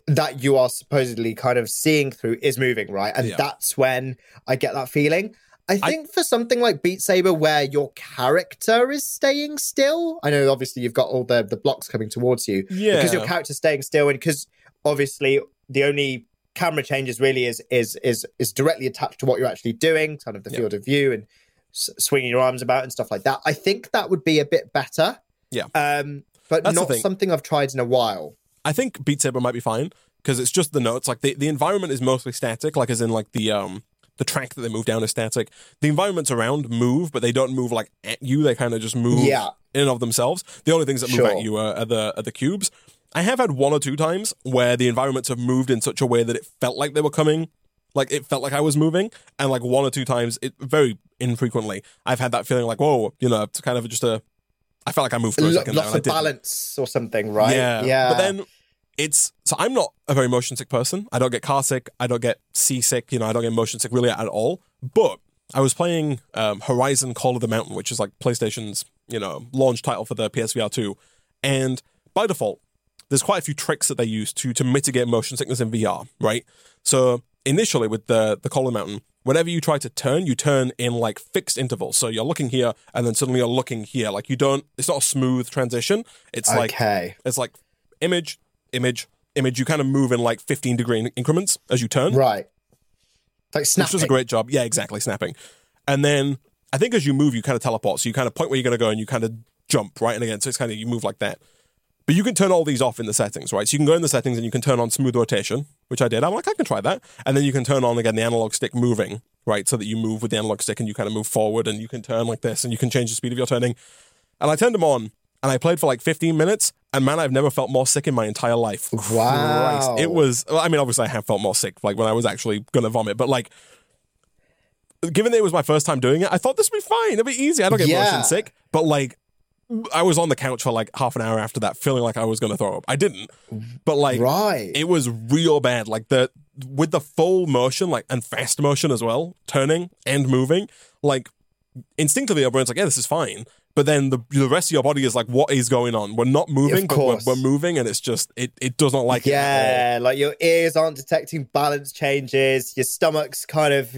that you are supposedly kind of seeing through is moving, right? And Yeah. that's when I get that feeling. I I- think for something like Beat Saber, where your character is staying still, I know obviously you've got all the, the blocks coming towards you Yeah, because your character's staying still, and because obviously the only camera changes really is is is is directly attached to what you're actually doing, kind of the Yeah. field of view and s- swinging your arms about and stuff like that. I think that would be a bit better. Yeah. Um, but That's not something I've tried in a while. I think Beat Saber might be fine because it's just the notes. Like the, the environment is mostly static, like as in like the um the track that they move down is static. The environments around move, but they don't move like at you. They kind of just move Yeah. in and of themselves. The only things that move Sure. at you are, are the are the cubes. I have had one or two times where the environments have moved in such a way that it felt like they were coming, like it felt like I was moving, and like one or two times, it very infrequently, I've had that feeling like whoa, you know, it's kind of just a. I felt like I moved for a Lo- second. there and I of balance or something, right? Yeah. yeah. But then it's so I'm not a very motion sick person. I don't get car sick. I don't get seasick. You know, I don't get motion sick really at all. But I was playing um, Horizon Call of the Mountain, which is like PlayStation's you know launch title for the PSVR two, and by default, there's quite a few tricks that they use to to mitigate motion sickness in VR, right? So initially with the the Call of the Mountain, whenever you try to turn, you turn in like fixed intervals. So you're looking here, and then suddenly you're looking here. Like you don't. It's not a smooth transition. It's like okay. it's like image, image, image. You kind of move in like 15 degree increments as you turn, Right. Like which does a great job. Yeah, exactly, snapping. And then I think as you move, you kind of teleport. So you kind of point where you're going to go, and you kind of jump right and again. So it's kind of you move like that. But you can turn all these off in the settings, right? So you can go in the settings and you can turn on smooth rotation, which I did. I'm like, I can try that. And then you can turn on again the analog stick moving, right? So that you move with the analog stick and you kind of move forward and you can turn like this and you can change the speed of your turning. And I turned them on and I played for like 15 minutes. And man, I've never felt more sick in my entire life. Wow. Christ. It was, well, I mean, obviously I have felt more sick, like when I was actually going to vomit, but like, given that it was my first time doing it, I thought this would be fine. It'd be easy. I don't get Yeah. motion sick. But like, I was on the couch for like half an hour after that, feeling like I was going to throw up. I didn't, but like, right. it was real bad. Like the with the full motion, like and fast motion as well, turning and moving. Like instinctively, your brain's like, yeah, this is fine. But then the the rest of your body is like, what is going on? We're not moving, but we're, we're moving, and it's just it it does not like it. yeah, like your ears aren't detecting balance changes, your stomach's kind of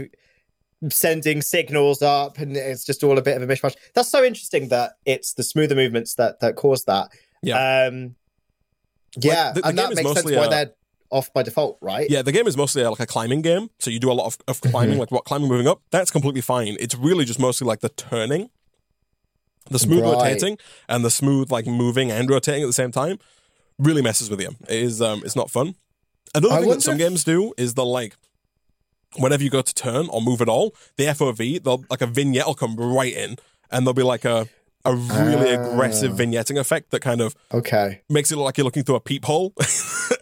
sending signals up, and it's just all a bit of a mishmash. That's so interesting that it's the smoother movements that that cause that. Yeah. Um, yeah, the- the and that makes sense why a- they're off by default, right? Yeah, the game is mostly like a climbing game, so you do a lot of, of climbing, Mm-hmm. like what climbing, moving up. That's completely fine. It's really just mostly like the turning, the smooth Right. rotating, and the smooth like moving and rotating at the same time. Really messes with you. It is um, it's not fun. Another I thing that some if- games do is they'll like whenever you go to turn or move at all, the FOV, they'll like a vignette will come right in, and there'll be like a a really Ah. aggressive vignetting effect that kind of Okay. makes it look like you're looking through a peephole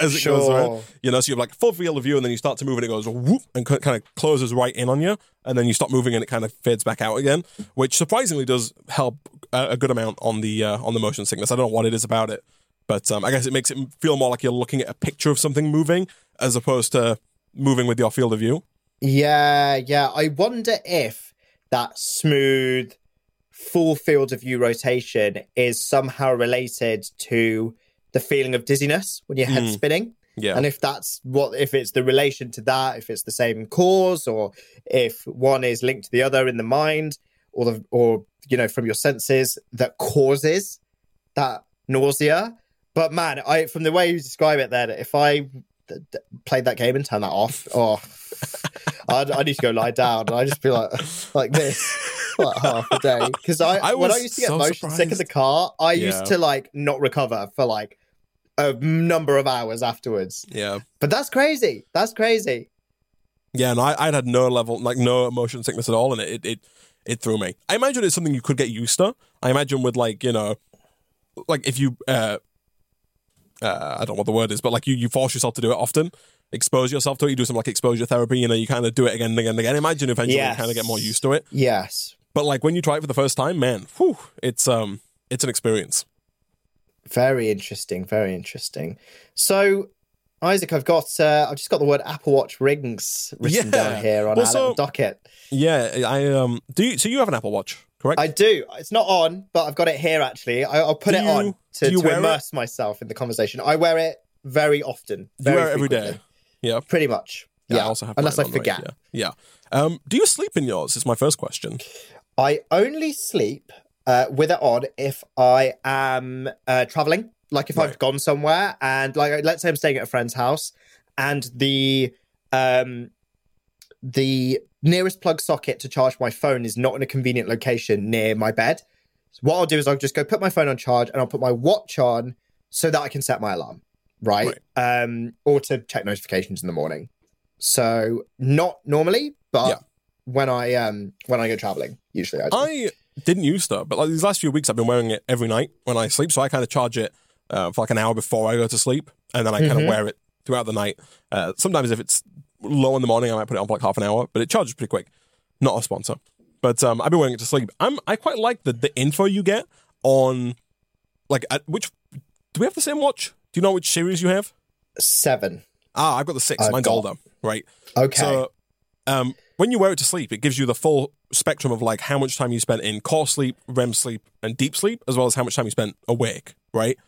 as it goes around. You know, so you have like full field of view, and then you start to move, and it goes whoop, and kind of closes right in on you, and then you stop moving, and it kind of fades back out again, which surprisingly does help a, a good amount on the uh, on the motion sickness. I don't know what it is about it, but um, I guess it makes it feel more like you're looking at a picture of something moving as opposed to moving with your field of view. Yeah, yeah. I wonder if that smooth, full field of view rotation is somehow related to the feeling of dizziness when your head's Mm. spinning. Yeah, And if that's what, if it's the relation to that, if it's the same cause, or if one is linked to the other in the mind, or the, or you know, from your senses that causes that nausea. But man, I from the way you describe it, then if I d- d- played that game and turned that off, oh, I'd, I need to go lie down. and I just be like like this for like half a day because I, I when I used to get so motion sick in the car, I Yeah. used to like not recover for like a number of hours afterwards. yeah, But that's crazy. That's crazy. yeah. And I I'd had no level, like no motion sickness at all, and it it it, it threw me. I imagine it's something you could get used to. I imagine with like you know, like if you uh, uh I don't know what the word is, but like you you force yourself to do it often. Expose yourself to it. You do some like exposure therapy. You know, you kind of do it again and again and again. Imagine eventually Yes. you kind of get more used to it. Yes. But like when you try it for the first time, man, whew, it's um, it's an experience. Very interesting. Very interesting. So, Isaac, I've got uh, I've just got the word Apple Watch rings written Yeah. down here on Well, our so- little docket. Yeah, I um, do you? So you have an Apple Watch, correct? I do. It's not on, but I've got it here actually. I, I'll put Do it you- on to, to wear it? immerse myself in the conversation. I wear it very often. you wear it every day. Yeah. Pretty much. Yeah, Yeah. I also have unless I right, forget. Yeah. yeah. Um, do you sleep in yours? Is my first question. I only sleep uh, with it on if I am uh, traveling. Like if Right. I've gone somewhere and like let's say I'm staying at a friend's house and the um the nearest plug socket to charge my phone is not in a convenient location near my bed. So what I'll do is I'll just go put my phone on charge and I'll put my watch on so that I can set my alarm, right? Um or to check notifications in the morning. So not normally, but Yeah. when I um when I go traveling, usually I do. I didn't use to, but like these last few weeks, I've been wearing it every night when I sleep. So I kind of charge it uh, for like an hour before I go to sleep, and then I kind of Mhm. wear it throughout the night. Uh, sometimes if it's low in the morning, I might put it on for like half an hour, but it charges pretty quick. Not a sponsor, but um, I've been wearing it to sleep. I'm I quite like the the info you get on like at which. Do we have the same watch? Do you know which series you have? Seven. Ah, I've got the 6 I've Mine's got- older, right? Okay. So, um, when you wear it to sleep, it gives you the full spectrum of like how much time you spent in core sleep, REM sleep, and deep sleep, as well as how much time you spent awake, right?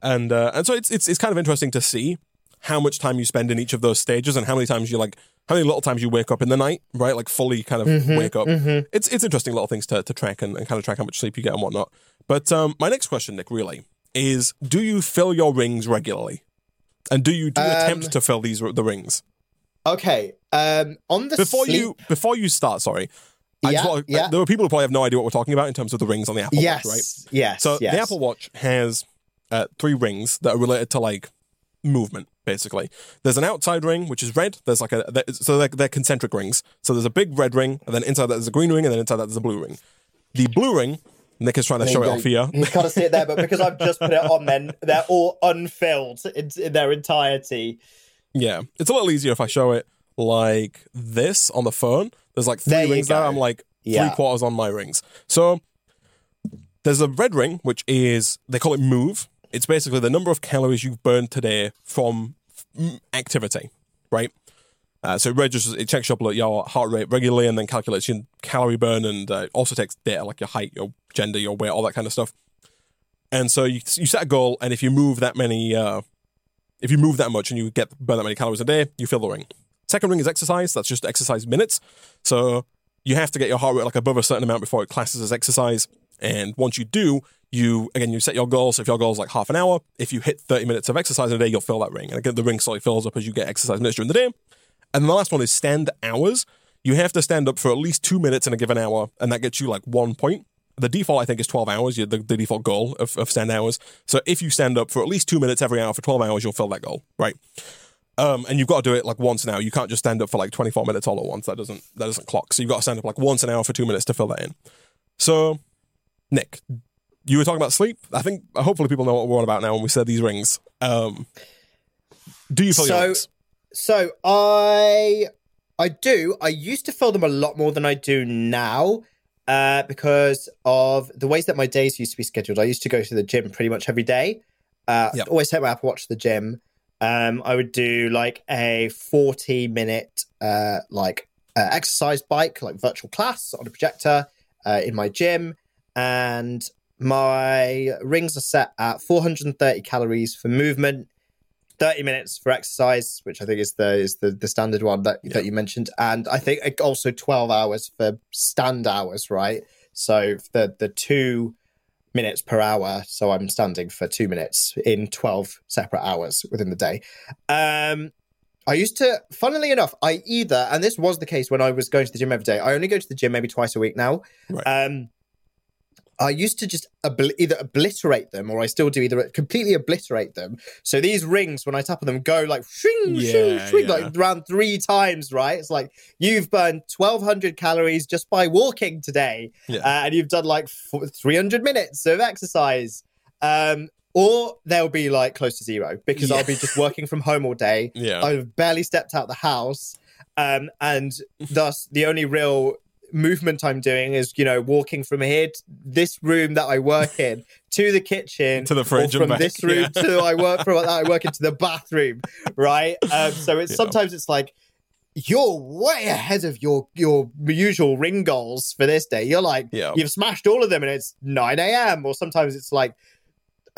and uh, and so it's it's it's kind of interesting to see how much time you spend in each of those stages and how many times you like how many little times you wake up in the night, right? Like fully kind of Mm-hmm, wake up. It's it's interesting little things to, to track and, and kind of track how much sleep you get and whatnot. But um, my next question, Nik, really is: Do you fill your rings regularly? And do you do Um, attempt to fill these the rings Okay. Um, on the before sleep, you before you start? Sorry, I just Yeah, want, yeah. there are people who probably have no idea what we're talking about in terms of the rings on the Apple yes, Watch, right? yes. So yes. the Apple Watch has uh, three rings that are related to like movement, basically. There's an outside ring which is red. There's like a so they're, they're concentric rings. So there's a big red ring, and then inside that there's a green ring, and then inside that there's a blue ring. The blue ring, Nik is trying to show it off here. You can't see it there, but because I've just put it on, then they're all unfilled in, in their entirety. Yeah, it's a little easier if I show it like this on the phone. There's like three There rings there. I'm like three Yeah. quarters on my rings. So there's a red ring, which is they call it move. It's basically the number of calories you've burned today from activity, right? Uh, so it registers, it checks up your heart rate regularly, and then calculates your calorie burn, and uh, also takes data like your height, your gender, your weight, all that kind of stuff. And so you you set a goal, and if you move that many, uh, if you move that much and you get burn that many calories a day, you fill the ring. Second ring is exercise. That's just exercise minutes. So you have to get your heart rate like above a certain amount before it classes as exercise. And once you do, you again you set your goal. So if your goal is like half an hour, if you hit 30 minutes of exercise a day, you'll fill that ring. And again, the ring slowly fills up as you get exercise minutes during the day. And the last one is stand hours. You have to stand up for at least two minutes in a given hour, and that gets you like one point. The default, I think, is 12 hours, the, the default goal of, of stand hours. So if you stand up for at least two minutes every hour for 12 hours, you'll fill that goal, right? Um, and you've got to do it like once an hour. You can't just stand up for like 24 minutes all at once. That doesn't that doesn't clock. So you've got to stand up like once an hour for two minutes to fill that in. So, Nik, you were talking about sleep. I think hopefully people know what we're on about now when we said these rings. Um, do you fill your So- rings? So I I do. I used to fill them a lot more than I do now. Uh, because of the ways that my days used to be scheduled, I used to go to the gym pretty much every day. Uh, Yep. Always take my Apple Watch to the gym. Um, I would do like a forty-minute uh, like uh, exercise bike, like virtual class on a projector uh, in my gym, and my rings are set at 430 calories for movement 30 minutes for exercise, which I think is the is the, the standard one that, Yeah. that you mentioned, and I think also 12 hours for stand hours, right? So the the two minutes per hour, so I'm standing for two minutes in 12 separate hours within the day. Um, I used to, funnily enough, I either, and this was the case when I was going to the gym every day. I only go to the gym maybe twice a week now. Right. Um, I used to just obli- either obliterate them, or I still do either completely obliterate them. So these rings, when I tap on them, go like shing, shing, Yeah, shing, yeah. like around three times. Right? It's like you've burned twelve hundred calories just by walking today, Yeah. uh, and you've done like three hundred minutes of exercise. Um, or they'll be like close to zero because. I'll be just working from home all day. Yeah. I've barely stepped out the house, um, and thus the only real movement I'm doing is you know walking from here, to this room that I work in, to the kitchen, To the fridge from this room yeah. to I work from that I work into the bathroom, right? Um, so it's Yeah. sometimes it's like. You're way ahead of your your usual ring goals for this day. You're like Yeah. you've smashed all of them, and it's nine a.m. Or sometimes it's like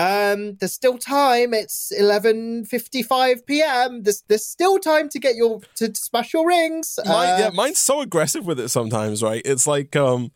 um, there's still time. It's eleven fifty-five p.m. There's there's still time to get your to, to smash your rings. Mine, Uh, yeah, mine's so aggressive with it sometimes, right? It's like, um,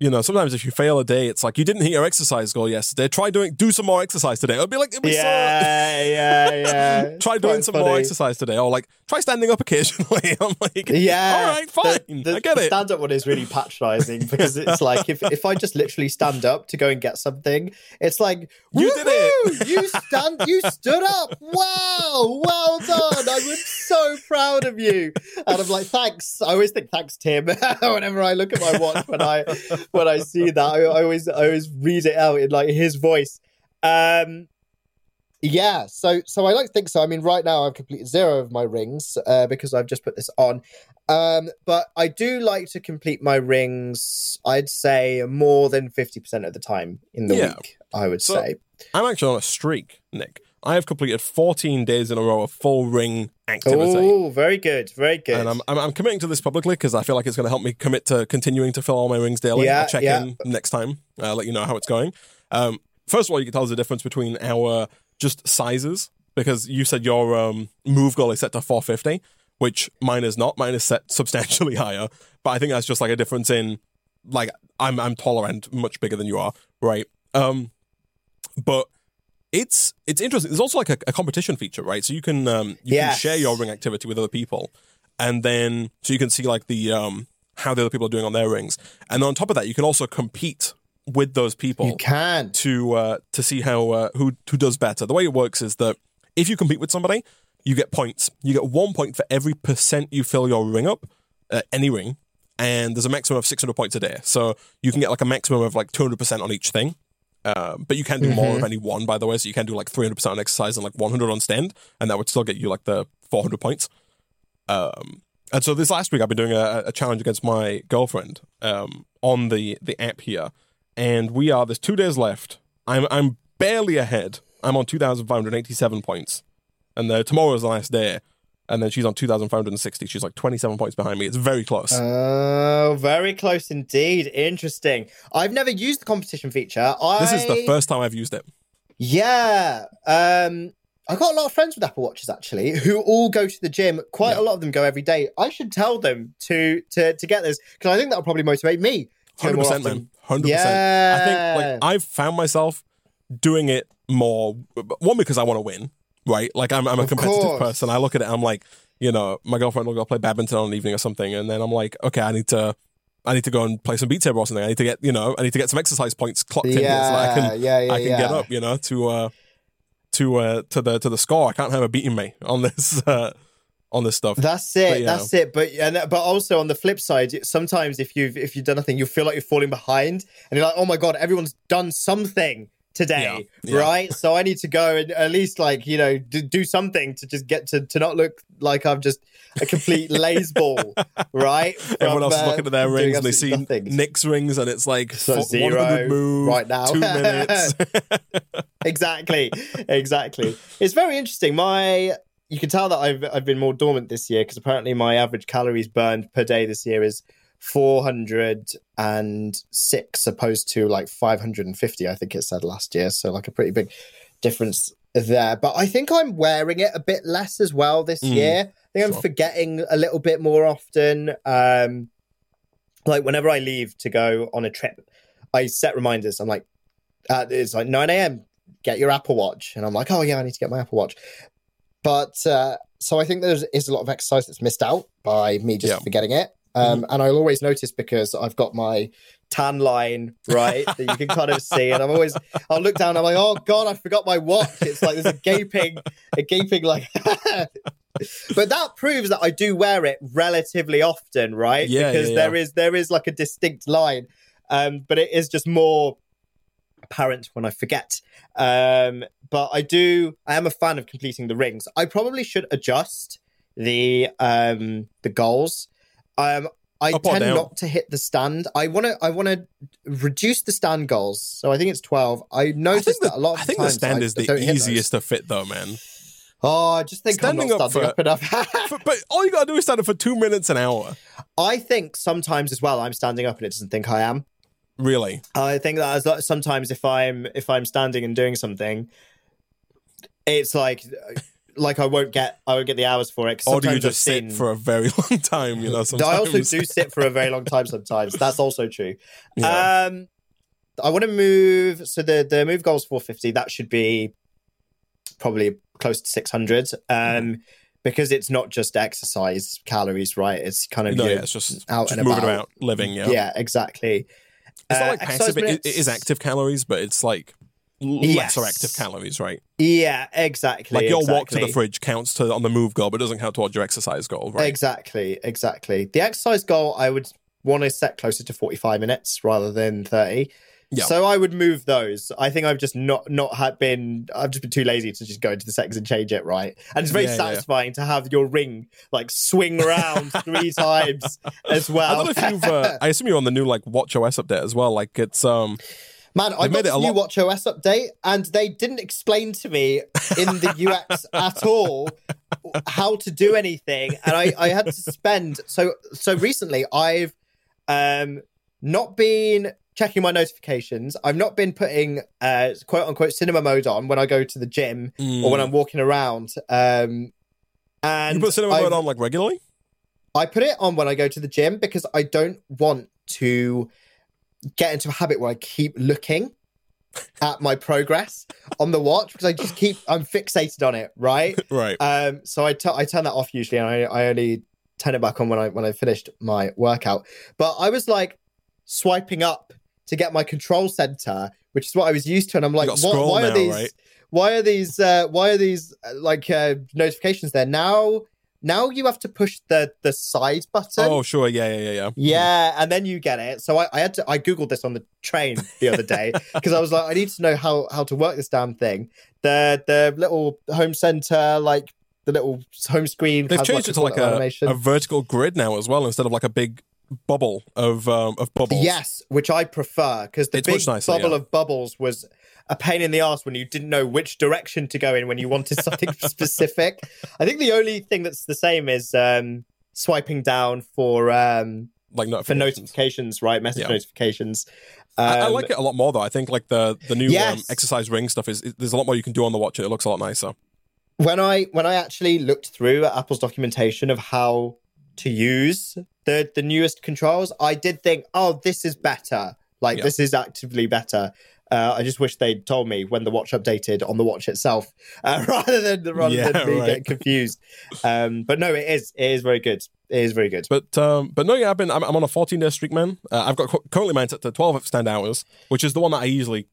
you know, sometimes if you fail a day, it's like you didn't hit your exercise goal yesterday. Try doing, do some more exercise today. It'll be like, it'll be so. yeah, yeah, yeah. Try doing some more exercise today, or like try standing up occasionally. I'm like, Yeah. all right, fine, The, the, I get the it. stand-up one is really patronizing because it's like if, if I just literally stand up to go and get something, it's like You did it. You stand. You stood up. Wow. Well done. I was so proud of you. And I'm like, thanks. I always think thanks, Tim. Whenever I look at my watch when I when I see that, I, I always I always read it out in like his voice. Um, yeah, so so I like to think so. I mean, right now I've completed zero of my rings uh, because I've just put this on. Um, but I do like to complete my rings. I'd say more than fifty percent of the time in the Yeah. week. I would So- say. I'm actually on a streak, Nik. I have completed 14 days in a row of full ring activity. Oh, very good, very good. And I'm, I'm, I'm committing to this publicly because I feel like it's going to help me commit to continuing to fill all my rings daily. Yeah, I'll check yeah. in next time, uh, let you know how it's going. Um, first of all, you can tell there's a difference between our just sizes because you said your um, move goal is set to 450, which mine is not. Mine is set substantially higher, but I think that's just like a difference in like I'm I'm taller and much bigger than you are, right? Um, but it's it's interesting. There's also like a, a competition feature, right? So you can um, you Yes. can share your ring activity with other people, and then so you can see like the um how the other people are doing on their rings, and on top of that, you can also compete with those people You can. to uh, to see how uh, who who does better. The way it works is that if you compete with somebody, you get points. You get one point for every percent you fill your ring up, uh, any ring, and there's a maximum of 600 points a day. So you can get like a maximum of like 200 percent on each thing. Uh, but you can do more of any one, by the way. So you can do like 300 percent on exercise and like 100 on stand, and that would still get you like the 400 points. Um, and so this last week, I've been doing a, a challenge against my girlfriend um, on the the app here, and we are there's two days left. I'm I'm barely ahead. I'm on 2,587 points, and uh, tomorrow is the last day, and then she's on 2,560. She's like 27 points behind me. It's very close. Oh, very close indeed. Interesting. I've never used the competition feature. I, this is the first time I've used it. Yeah. Um, I got a lot of friends with Apple Watches actually, who all go to the gym. Quite Yeah. a lot of them go every day. I should tell them to to to get this because I think that'll probably motivate me. Hundred percent, man. Hundred percent. Yeah. I think like I've found myself doing it more. One because I want to win, right? Like I'm I'm a Of competitive course. person. I look at it. I'm like, you know, my girlfriend will go play badminton on an evening or something, and then I'm like, okay, I need to. I need to go and play some Beat Saber or something. I need to get, you know, I need to get some exercise points clocked in so I can, yeah, yeah, I can yeah. get up, you know, to, uh, to, uh, to the, to the score. I can't have her beating me on this, uh, on this stuff. That's it. But, yeah. That's it. But and but also on the flip side, sometimes if you've if you've done nothing, you feel like you're falling behind, and you're like, oh my god, everyone's done something today, Yeah, yeah. right? So I need to go and at least like you know do, do something to just get to to not look like I'm just a complete laze ball, right? Everyone From, else is uh, looking at their rings and they see nothing. Nik's rings and it's like So fo- zero 100 move, right now. two minutes. exactly, exactly. It's very interesting. My you can tell that I've I've been more dormant this year because apparently my average calories burned per day this year is 406 opposed to like 550 I think it said last year so like a pretty big difference there but I think I'm wearing it a bit less as well this Mm, year I think I'm forgetting a little bit more often um like whenever I leave to go on a trip I set reminders I'm like uh, it's like 9 a.m. Get your Apple Watch, and I'm like, oh yeah, I need to get my Apple Watch. But uh, so I think there is a lot of exercise that's missed out by me just Yeah. Forgetting it. Um, And I'll always notice because I've got my tan line right that you can kind of see, and I'm always I'll look down. I'm like, oh god, I forgot my watch. It's like there's a gaping, a gaping like. but that proves that I do wear it relatively often, right? Yeah, because yeah, there yeah. is there is like a distinct line, um, but it is just more apparent when I forget. Um, but I do. I am a fan of completing the rings. I probably should adjust the um the goals. Um, I Up tend not to hit the stand. I want to. I want to reduce the stand goals. So I think it's twelve. I I noticed the, that a lot of I think the stand I is the don't hit those. easiest to fit, though, man. Oh, I just think Standing up not standing for- up enough. but, but all you gotta do is stand up for two minutes an hour. I think sometimes as well, I'm standing up and it doesn't think I am. Really? I think that as sometimes if I'm if I'm standing and doing something, it's like like I won't get I won't get the hours for it. Or do you just sit for a very long time? You know, sometimes. I also do sit for a very long time sometimes. That's also true. Yeah. Um, I want to move. So the the move goal is 450. That should be probably close to 600. Um, because it's not just exercise calories, right? It's kind of no, yeah, it's just, out just and moving about. about, living. Yeah, yeah, exactly. It's not Uh, like passive. It, it is active calories, but it's like Yes. lesser active calories, right? Yeah, exactly. Like your exactly. walk to the fridge counts to on the move goal, but doesn't count towards your exercise goal, right? Exactly, exactly. The exercise goal I would want to set closer to 45 minutes rather than 30. Yeah. So I would move those. I think I've just not not had been I've just been too lazy to just go into the settings and change it, right? And it's very Yeah, yeah, yeah. satisfying to have your ring like swing around three times as I well. don't know if you've. Uh, I assume you're on the new like Watch OS update as well. Like it's um. Man, I got a new lot- Watch OS update, and they didn't explain to me in the UX at all how to do anything, and I, I had to spend so so recently. I've um not been checking my notifications. I've not been putting uh, quote unquote cinema mode on when I go to the gym or when I'm walking around. Um, and you put cinema I've- mode on like regularly. I put it on when I go to the gym because I don't want to get into a habit where I keep looking at my progress on the watch because I just keep I'm fixated on it, right? Right. Um, so I tu- I turn that off usually, and I, I only turn it back on when I when I finished my workout. But I was like swiping up to get my control center, which is what I was used to, and I'm like, what, why now, are these? right? Why are these? Uh, why are these uh, like uh, notifications there now? Now you have to push the the side button. oh, sure. Yeah, yeah, yeah, yeah. Yeah, and then you get it. So I, I had to I googled this on the train the other day because I was like, I need to know how how to work this damn thing. The the little home center, like the little home screen, They've has, changed it to like a, a vertical grid now as well instead of like a big bubble of um, of bubbles. Yes, which I prefer because the It's big nicer, bubble yeah. of bubbles was a pain in the ass when you didn't know which direction to go in when you wanted something specific. I think the only thing that's the same is um, swiping down for um, like for notifications. notifications, right? Message Yeah. notifications. Um, I, I like it a lot more though. I think like the the new um, exercise ring stuff is, is there's a lot more you can do on the watch it looks a lot nicer. when I when I actually looked through Apple's documentation of how to use the the newest controls, I did think, oh, this is better. Like Yeah. this is actively better. Uh, I just wish they'd told me when the watch updated on the watch itself, uh, rather than rather Yeah, than me right. getting confused. Um, but no, it is it is very good. It is very good. But um, but no, yeah, I've been I'm, I'm on a 14 day streak, man. Uh, I've got currently mine set to 12 stand hours, which is the one that I usually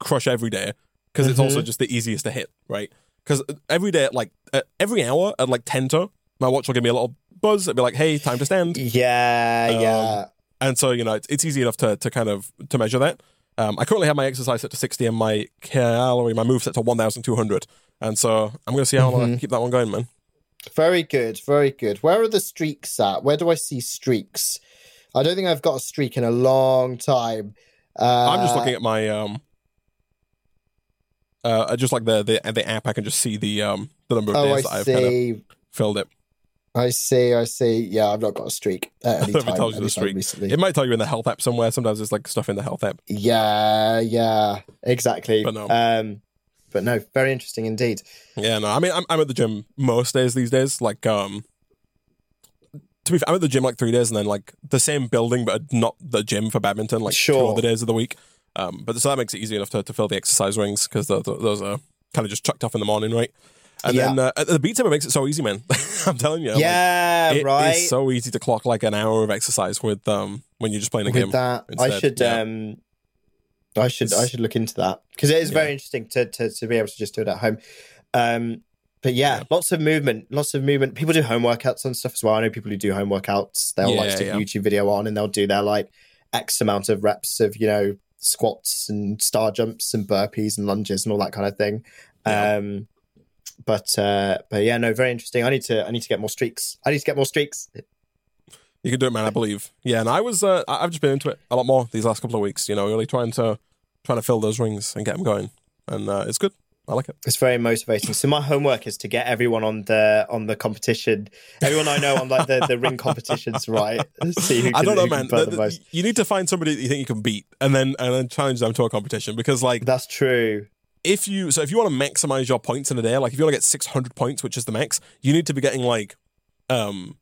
crush every day because it's Mm-hmm. also just the easiest to hit, right? Because every day, like every hour at like 10 to, my watch will give me a little buzz. It'll be like, hey, time to stand. Yeah, Um, yeah. And so, you know, it's, it's easy enough to, to kind of to measure that. Um, I currently have my exercise set to 60 and my calorie, my move set to 1,200. And so I'm going to see how long I Mm-hmm. can keep that one going, man. Very good, very good. Where are the streaks at? Where do I see streaks? I don't think I've got a streak in a long time. Uh, I'm just looking at my um uh just like the the the app I can just see the um the number of Oh, days I that I've kind of filled it. I see. I see. Yeah, I've not got a streak at any time. tells you the streak. recently. It might tell you in the health app somewhere. Sometimes there's like stuff in the health app. Yeah, yeah, exactly. But no. Um, but no, very interesting indeed. Yeah, no, I mean I'm I'm at the gym most days these days. Like um to be fair, I'm at the gym like three days and then like the same building but not the gym for badminton like two Sure. other days of the week. Um, but so that makes it easy enough to, to fill the exercise rings because those are kind of just chucked off in the morning, right? And Yeah. then uh, the Beat Saber makes it so easy, man. I'm telling you. like, yeah, It is so easy to clock like an hour of exercise with um when you're just playing a With game. that, I should. yeah. um I should. I should look into that because it is very Yeah. interesting to, to to be able to just do it at home. Um, but yeah, Yeah. lots of movement, lots of movement. People do home workouts and stuff as well. I know people who do home workouts. They'll like stick yeah. a YouTube video on and they'll do their like X amount of reps of you know squats and star jumps and burpees and lunges and all that kind of thing. Yeah. Um, but uh, but yeah, no, very interesting. I need to I need to get more streaks. I need to get more streaks. You can do it, man. I believe. Yeah, and I was uh, I've just been into it a lot more these last couple of weeks. You know, really trying to trying to fill those rings and get them going, and uh, it's good. I like it. It's very motivating. So my homework is to get everyone on the on the competition. Everyone I know on like the, the ring competitions, right? See who can, I don't know, man. The- the you need to find somebody that you think you can beat, and then and then challenge them to a competition. Because like That's true. If you so if you want to maximize your points in a day, like if you want to get six hundred points, which is the max, you need to be getting like um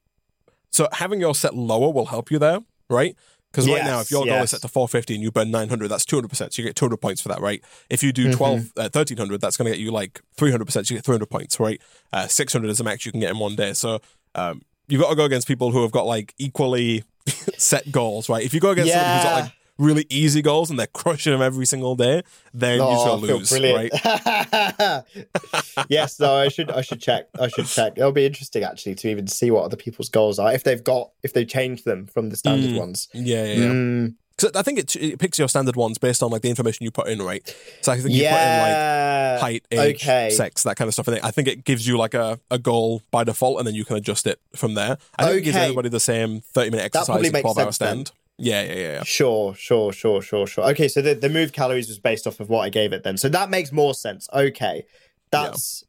so having your set lower will help you there, right? Because right now, if your goal yes. is set to 450 and you burn 900, that's 200%. So you get 200 points for that, right? If you do Mm-hmm. uh, 1300, that's going to get you like 300%. So you get 300 points, right? Uh, 600 is the max you can get in one day. So um, you've got to go against people who have got like equally set goals, right? If you go against somebody who's got Yeah. like really easy goals and they're crushing them every single day, then you're Oh, going to lose, brilliant. right? yes, no, I should I should check. I should check. It'll be interesting actually to even see what other people's goals are if they've got if they've changed them from the standard Mm. ones. Yeah, yeah, yeah. Mm, 'Cause I think it, it picks your standard ones based on like the information you put in, right? So I think you put in like height, age, okay. sex, that kind of stuff. And I think it gives you like a, a goal by default, and then you can adjust it from there. I think it gives everybody the same thirty minute exercise, and twelve hour stand. then. Yeah, yeah, yeah, yeah. Sure, sure, sure, sure, sure. Okay, so the, the move calories was based off of what I gave it then. So that makes more sense. Okay. That's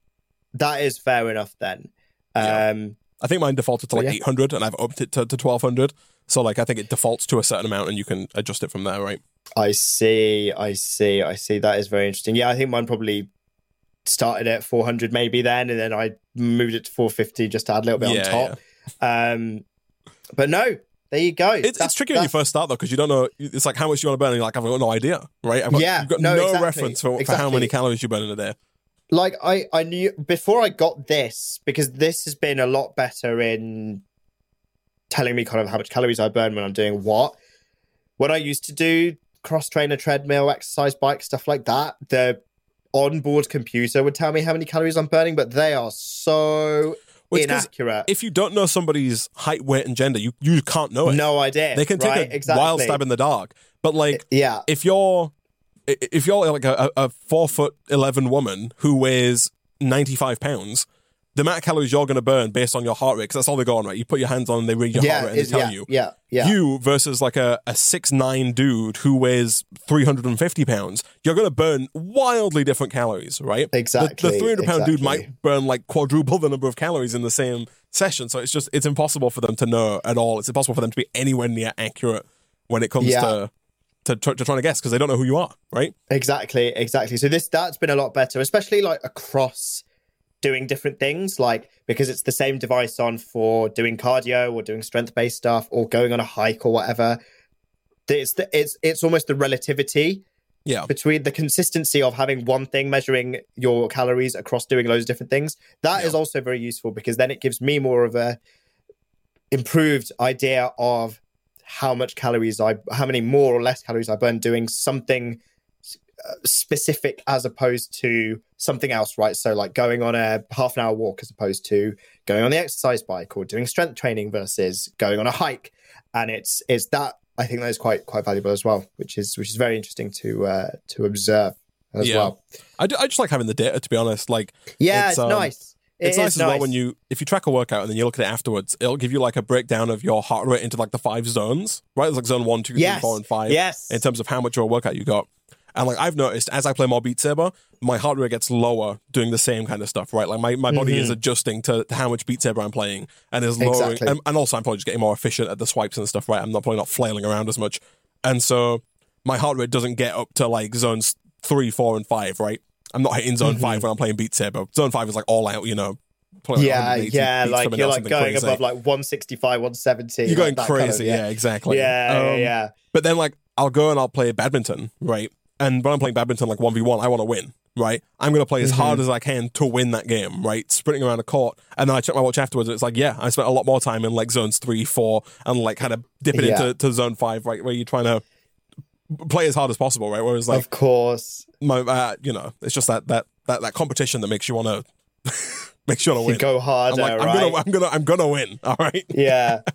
that is fair enough then. Yeah. Um I think mine defaulted to like yeah. eight hundred, and I've upped it to, to twelve hundred. So like I think it defaults to a certain amount, and you can adjust it from there, right? I see, I see, I see. That is very interesting. Yeah, I think mine probably started at 400 maybe then, and then I moved it to 450 just to add a little bit Yeah, on top. Um, but no, there you go. It's, it's tricky when you first start though because you don't know. It's like how much you want to burn, and you're like, I've got no idea, right? I've got, Yeah, you've got no, no, exactly, reference for, for how many calories you burn in a day. like I, I knew before I got this because this has been a lot better in telling me kind of how much calories I burn when I'm doing what. When I used to do cross trainer, treadmill, exercise bike, stuff like that, the onboard computer would tell me how many calories I'm burning, but they are so Well, inaccurate. If you don't know somebody's height, weight, and gender, you you can't know it. no idea. they can take right? a exactly. wild stab in the dark. But like, uh, Yeah, if you're if you're like a, a four foot eleven woman who weighs ninety five pounds, the amount of calories you're going to burn based on your heart rate, because that's all they go on, right? You put your hands on, and they read your yeah, heart rate, and they tell yeah, you. yeah, yeah. You versus like a, a six nine dude who weighs three hundred and fifty pounds, you're going to burn wildly different calories, right? Exactly, The, three hundred pound dude might burn like quadruple the number of calories in the same session. So it's just it's impossible for them to know at all. It's impossible for them to be anywhere near accurate when it comes Yeah. to to, tr- to trying to guess because they don't know who you are, right? Exactly, exactly. So this that's been a lot better, especially like across doing different things, like because it's the same device on for doing cardio or doing strength based stuff or going on a hike or whatever. It's the, it's it's almost the relativity Yeah. between the consistency of having one thing measuring your calories across doing loads of different things. That is Yeah. also very useful because then it gives me more of a improved idea of how much calories I, how many more or less calories I burn doing something specific as opposed to something else, right? So like going on a half an hour walk as opposed to going on the exercise bike or doing strength training versus going on a hike, and it's it's that I think that is quite quite valuable as well, which is which is very interesting to uh, to observe as Yeah. well. I, do- I just like having the data to be honest. Like Yeah, It's, it's, um, nice. It it's nice as well when you if you track a workout and then you look at it afterwards, it'll give you like a breakdown of your heart rate into like the five zones, right? There's like zone one, two, three, yes, four, and five Yes, in terms of how much of a workout you got. And like I've noticed as I play more Beat Saber, my heart rate gets lower doing the same kind of stuff, right? Like my, my body is adjusting to, to how much Beat Saber I'm playing and is lowering. Mm-hmm. Exactly. And, and also I'm probably just getting more efficient at the swipes and stuff, right? I'm not probably not flailing around as much. And so my heart rate doesn't get up to like zones three, four, and five, right? I'm not hitting zone five when I'm playing Beat Saber. Zone five is like all out, you know. Mm-hmm. yeah, yeah. Like you're like going crazy. above like 165, 170. You're like going that kind of- crazy, yeah. exactly. yeah, yeah, Um, yeah. But then, like, I'll go and I'll play badminton, right? And when I'm playing badminton, like 1v1, I want to win, right? I'm going to play as Mm-hmm. hard as I can to win that game, right? Sprinting around a court. And then I check my watch afterwards, and it's like, yeah, I spent a lot more time in like zones three, four, and like kind of dipping Yeah. into to zone five, right? Where you're trying to play as hard as possible, right? Whereas, like, of course, my, uh, you know, it's just that, that, that, that competition that makes you want to. makes you want to win. go I'm harder, like, I'm right? gonna, I'm gonna, I'm gonna win. All right. yeah,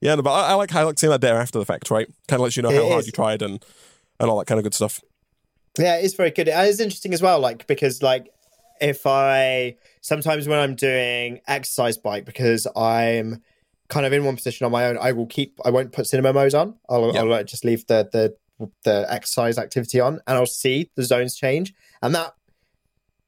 Yeah, no, but I, I like I like seeing that there after the fact, right? Kind of lets you know It how hard you tried and and all that kind of good stuff. yeah. It's very good. It's interesting as well, like because like if I sometimes when I'm doing exercise bike because I'm kind of in one position on my own, I will keep. I won't put cinema mode on. I'll, Yeah. I'll like, just leave the the the exercise activity on, and I'll see the zones change, and that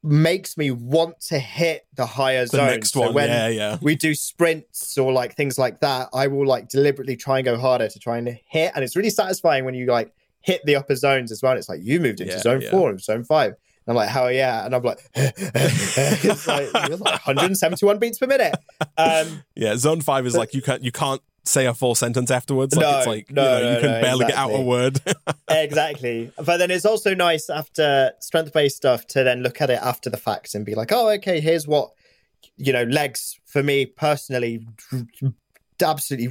makes me want to hit the higher The zones. next So one, when yeah, yeah. we do sprints or like things like that, I will like deliberately try and go harder to try and hit, and it's really satisfying when you like hit the upper zones as well. And it's like you moved into Yeah, zone yeah. four and zone five. And I'm like, hell yeah. And I'm like, it's like, you're like 171 beats per minute. Um, Yeah, zone five is like you can't you can't say a full sentence afterwards. Like No, it's like no, you know, no, you can no, barely get out a word. exactly. But then it's also nice after strength based stuff to then look at it after the fact and be like, oh, okay, here's what, you know, legs for me personally absolutely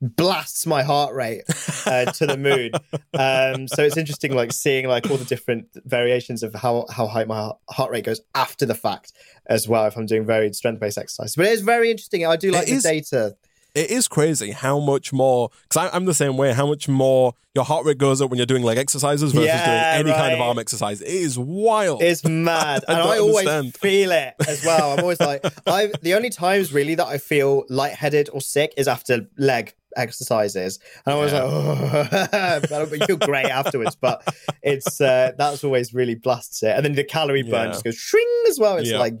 blasts my heart rate uh, to the moon. Um, so it's interesting, like seeing like all the different variations of how how high my heart rate goes after the fact as well. If I'm doing varied strength based exercise, but it is very interesting. I do like It the is- data. It is crazy how much more because I'm the same way. How much more your heart rate goes up when you're doing leg exercises versus Yeah, doing any kind of arm exercise. It is wild. It's mad, I and I always understand. feel it as well. I'm always like, I. The only times really that I feel lightheaded or sick is after leg exercises, and I was Yeah. like, oh, but you feel great afterwards. But it's uh, that's always really blasts it, and then the calorie burn Yeah. just goes shring as well. It's like.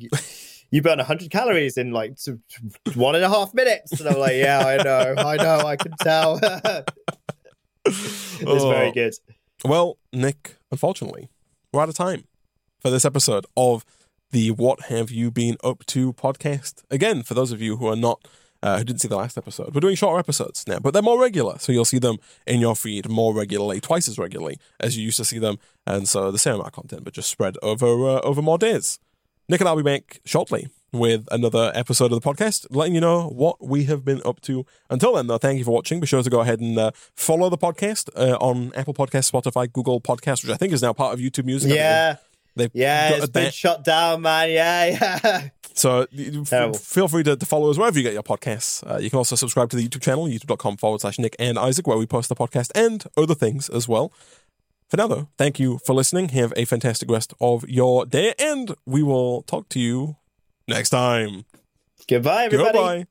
You burn 100 calories in like one and a half minutes. And I'm like, yeah, I know, I know, I can tell. it's very Oh. good. Well, Nik, unfortunately, we're out of time for this episode of the What Have You Been Up To podcast. Again, for those of you who are not, uh, who didn't see the last episode, we're doing shorter episodes now, but they're more regular. So you'll see them in your feed more regularly, twice as regularly as you used to see them. And so the same amount of content, but just spread over, uh, over more days. Nik and I'll be back shortly with another episode of the podcast, letting you know what we have been up to. Until then, though, thank you for watching. Be sure to go ahead and uh, follow the podcast uh, on Apple Podcasts, Spotify, Google Podcasts, which I think is now part of YouTube Music. Yeah. They've Yeah, it's been bit- shut down, man. Yeah, yeah. So f- feel free to, to follow us wherever you get your podcasts. Uh, you can also subscribe to the YouTube channel, youtube.com forward slash Nik and Isaac, where we post the podcast and other things as well. Though, thank you for listening. Have a fantastic rest of your day, and we will talk to you next time. Goodbye, everybody. Goodbye.